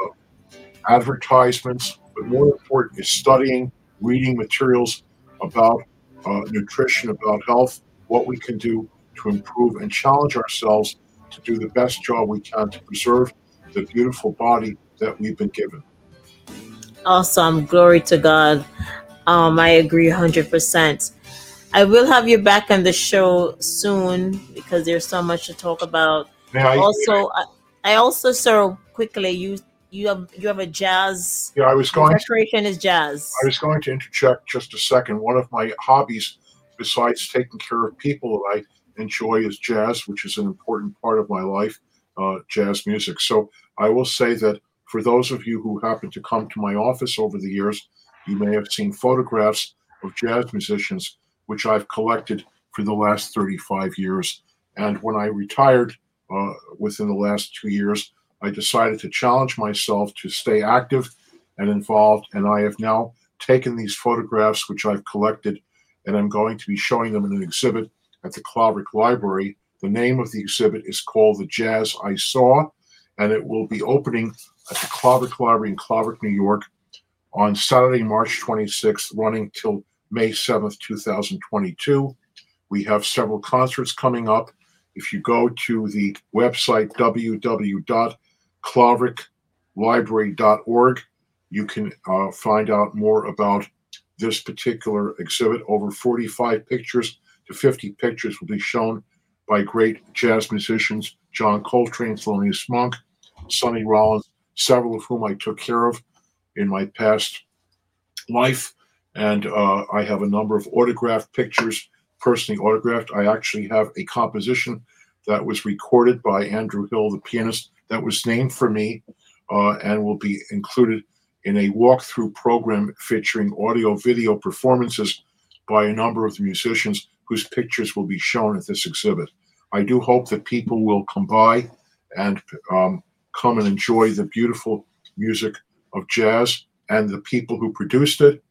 advertisements, but more important is studying, reading materials about uh, nutrition, about health, what we can do to improve and challenge ourselves to do the best job we can to preserve the beautiful body that we've been given. Awesome. Glory to God. Um, I agree 100%. I will have you back on the show soon because there's so much to talk about. I, Also, I, I also so quickly you you have you have a jazz yeah, I was going to recreation is jazz. I was going to interject just a second. One of my hobbies, besides taking care of people that I enjoy, is jazz, which is an important part of my life, uh, jazz music. So I will say that for those of you who happen to come to my office over the years, you may have seen photographs of jazz musicians, which I've collected for the last 35 years. And when I retired uh, within the last two years, I decided to challenge myself to stay active and involved. And I have now taken these photographs, which I've collected, and I'm going to be showing them in an exhibit at the Claverack Library. The name of the exhibit is called The Jazz I Saw, and it will be opening at the Claverack Library in Claverack, New York on Saturday, March 26th, running till May 7th, 2022. We have several concerts coming up. If you go to the website www.claveracklibrary.org, you can uh, find out more about this particular exhibit. Over 45 pictures to 50 pictures will be shown by great jazz musicians John Coltrane, Thelonious Monk, Sonny Rollins, several of whom I took care of in my past life. And uh, I have a number of autographed pictures, personally autographed. I actually have a composition that was recorded by Andrew Hill, the pianist, that was named for me uh, and will be included in a walkthrough program featuring audio video performances by a number of the musicians whose pictures will be shown at this exhibit. I do hope that people will come by and um, come and enjoy the beautiful music of jazz and the people who produced it.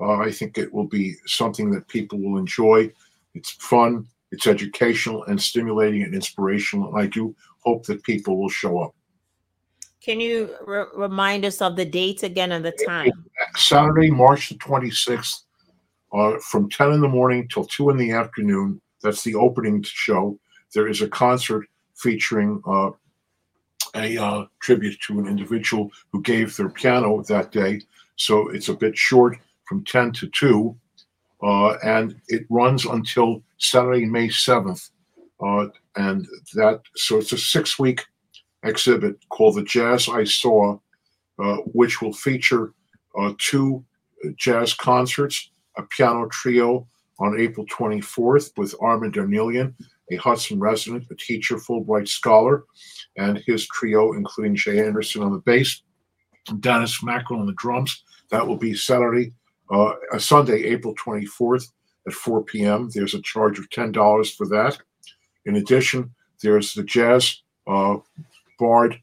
Uh, I think it will be something that people will enjoy. It's fun, it's educational and stimulating and inspirational. And I do hope that people will show up. Can you re- remind us of the dates again and the time? Saturday, March the 26th, uh, from 10 in the morning till 2 in the afternoon. That's the opening show. There is a concert featuring uh, a uh, tribute to an individual who gave their piano that day. So it's a bit short from 10 to 2. Uh, and it runs until Saturday, May 7th. Uh, and that, so it's a six week exhibit called The Jazz I Saw, uh, which will feature two jazz concerts, a piano trio on April 24th with Armen Donelian, a Hudson resident, a teacher, Fulbright scholar, and his trio, including Jay Anderson on the bass, Dennis Mackrel on the drums. That will be Saturday, uh, uh, Sunday, April 24th at 4 p.m. There's a charge of $10 for that. In addition, there's the Jazz uh, Bard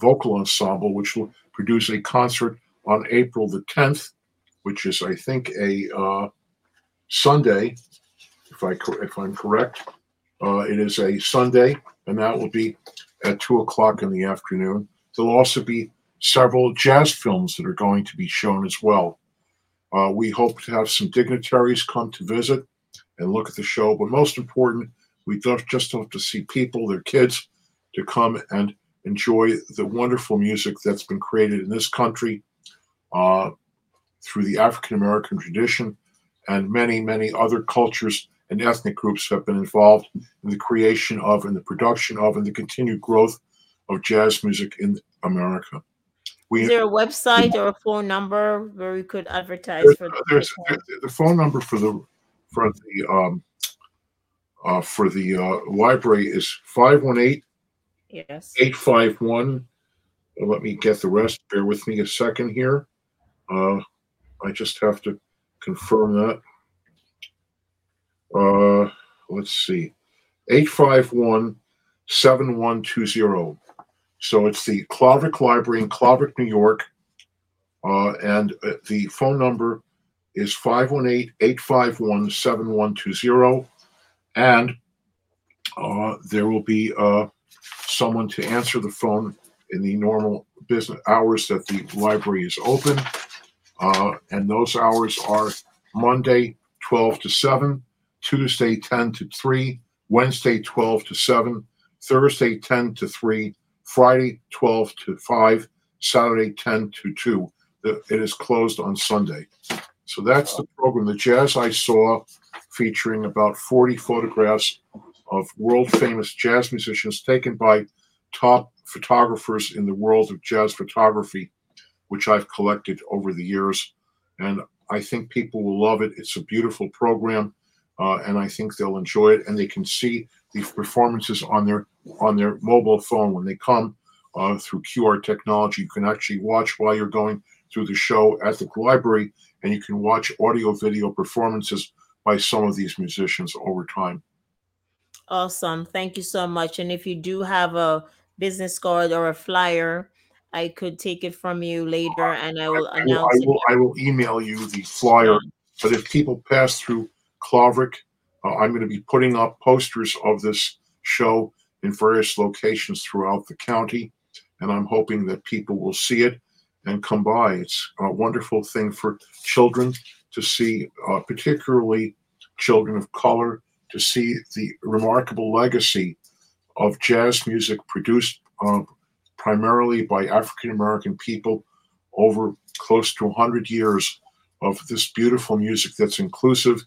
Vocal Ensemble, which will produce a concert on April the 10th, which is, I think, a uh, Sunday, if I if I'm correct. Uh, it is a Sunday, and that will be at two o'clock in the afternoon. There'll also be several jazz films that are going to be shown as well. Uh, we hope to have some dignitaries come to visit and look at the show, but most important, we just hope to see people, their kids, to come and enjoy the wonderful music that's been created in this country uh, through the African American tradition, and many, many other cultures and ethnic groups have been involved in the creation of and the production of and the continued growth of jazz music in America. We Is there a website or a phone number where we could advertise there's, for the there's the phone number for the for the um uh for the uh library is 518 Yes. 851 let me get the rest bear with me a second here uh i just have to confirm that uh let's see 851 7120 so it's the Claverack Library in Claverack, New York. Uh, and uh, the phone number is 518 851 7120. And uh, there will be uh, someone to answer the phone in the normal business hours that the library is open. Uh, and those hours are Monday, 12 to 7, Tuesday, 10 to 3, Wednesday, 12 to 7, Thursday, 10 to 3, Friday, 12 to 5, Saturday, 10 to 2. The- It is closed on Sunday. So that's the program. The Jazz I Saw featuring about 40 photographs of world famous jazz musicians taken by top photographers in the world of jazz photography, which I've collected over the years. And I think people will love it. It's a beautiful program, uh, and I think they'll enjoy it. And they can see the performances on their on their mobile phone when they come uh, through QR technology. You can actually watch while you're going through the show at the library, and you can watch audio video performances by some of these musicians over time. Awesome. Thank you so much. And if you do have a business card or a flyer, I could take it from you later and I will I will, announce I will, I will email you the flyer. But if people pass through Claverack, uh, I'm going to be putting up posters of this show in various locations throughout the county, and I'm hoping that people will see it and come by. It's a wonderful thing for children to see, uh, particularly children of color, to see the remarkable legacy of jazz music produced uh, primarily by African American people over close to 100 years of this beautiful music that's inclusive,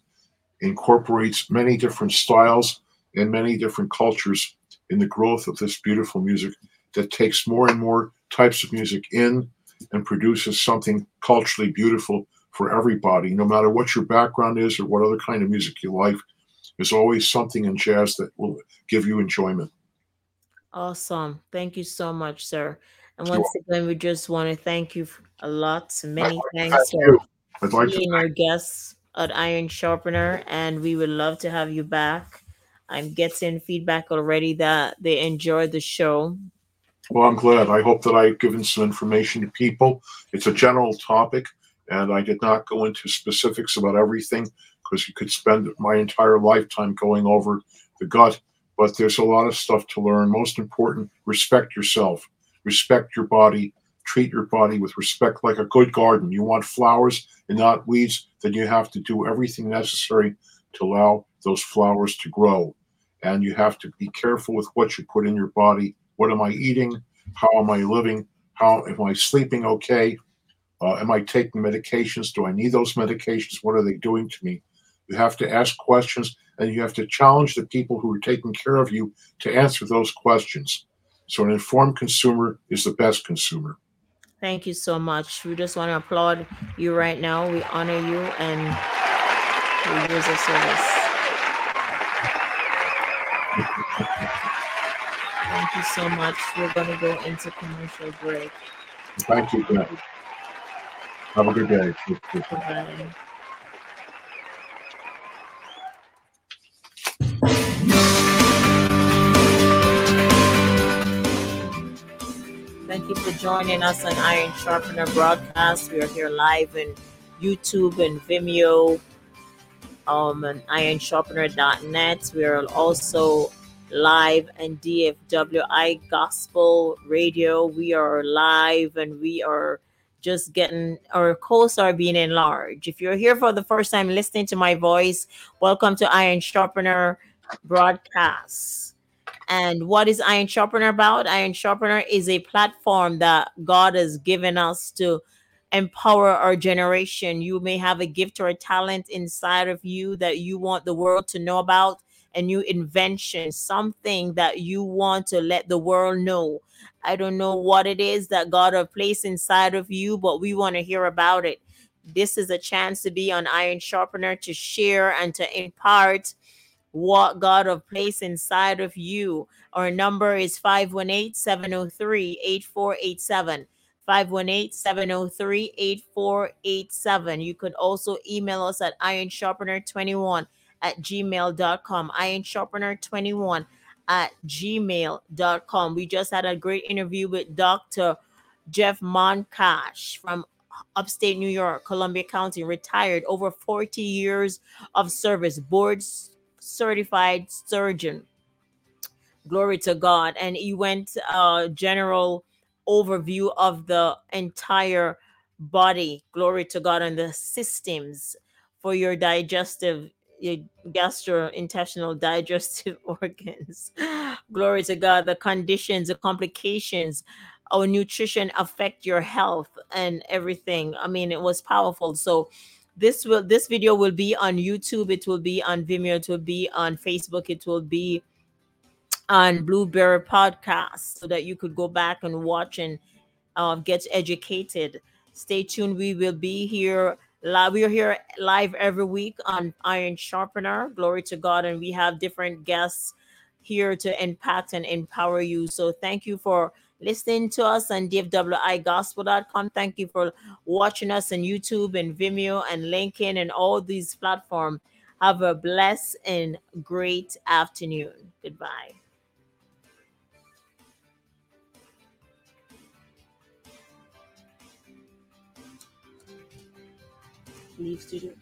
incorporates many different styles and many different cultures in the growth of this beautiful music that takes more and more types of music in and produces something culturally beautiful for everybody, no matter what your background is or what other kind of music you like. There's always something in jazz that will give you enjoyment. Awesome. Thank you so much, sir. And You're once again, we just want to thank you a lot. Many thanks for. Like to being our guests at Iron Sharpener, and we would love to have you back. I'm getting feedback already that they enjoyed the show. Well, I'm glad. I hope that I've given some information to people. It's a general topic, and I did not go into specifics about everything because you could spend my entire lifetime going over the gut. But there's a lot of stuff to learn. Most important, respect yourself, respect your body, treat your body with respect like a good garden. You want flowers and not weeds, then you have to do everything necessary to allow those flowers to grow. And you have to be careful with what you put in your body. What am I eating? How am I living? How am I sleeping okay? Uh, am I taking medications? Do I need those medications? What are they doing to me? You have to ask questions and you have to challenge the people who are taking care of you to answer those questions. So, an informed consumer is the best consumer. Thank you so much. We just want to applaud you right now. We honor you and your years of service. Thank you so much. We're going to go into commercial break. Thank you. Have a good day. Bye. Thank you for joining us on Iron Sharpener broadcast. We are here live in YouTube and Vimeo, um, and ironsharpener.net. We are also live and DFWI Gospel Radio. We are live and we are just getting our coasts are being enlarged. If you're here for the first time listening to my voice, welcome to Iron Sharpener broadcast. And what is Iron Sharpener about? Iron Sharpener is a platform that God has given us to empower our generation. You may have a gift or a talent inside of you that you want the world to know about, a new invention, something that you want to let the world know. I don't know what it is that God has placed inside of you, but we want to hear about it. This is a chance to be on Iron Sharpener to share and to impart what God have placed inside of you. Our number is 518 703 8487. 518 703 8487. You could also email us at ironsharpener21 at gmail.com. Ironsharpener21 at gmail.com. We just had a great interview with Dr. Jeff Monkash from upstate New York, Columbia County, retired over 40 years of service, board certified surgeon. Glory to God. And he went uh, general overview of the entire body. Glory to God and the systems for your digestive, your gastrointestinal digestive organs. Glory to God. The conditions, the complications, our nutrition affect your health and everything. I mean, it was powerful. So this will this video will be on YouTube, it will be on Vimeo, it will be on Facebook, it will be on Blubrry Podcast so that you could go back and watch and uh, get educated. Stay tuned. We will be here live. We are here live every week on Iron Sharpener. Glory to God. And we have different guests here to impact and empower you. So thank you for listening to us on dfwigospel.com. Thank you for watching us on YouTube and Vimeo and LinkedIn and all these platforms. Have a blessed and great afternoon. Goodbye. Leave studio.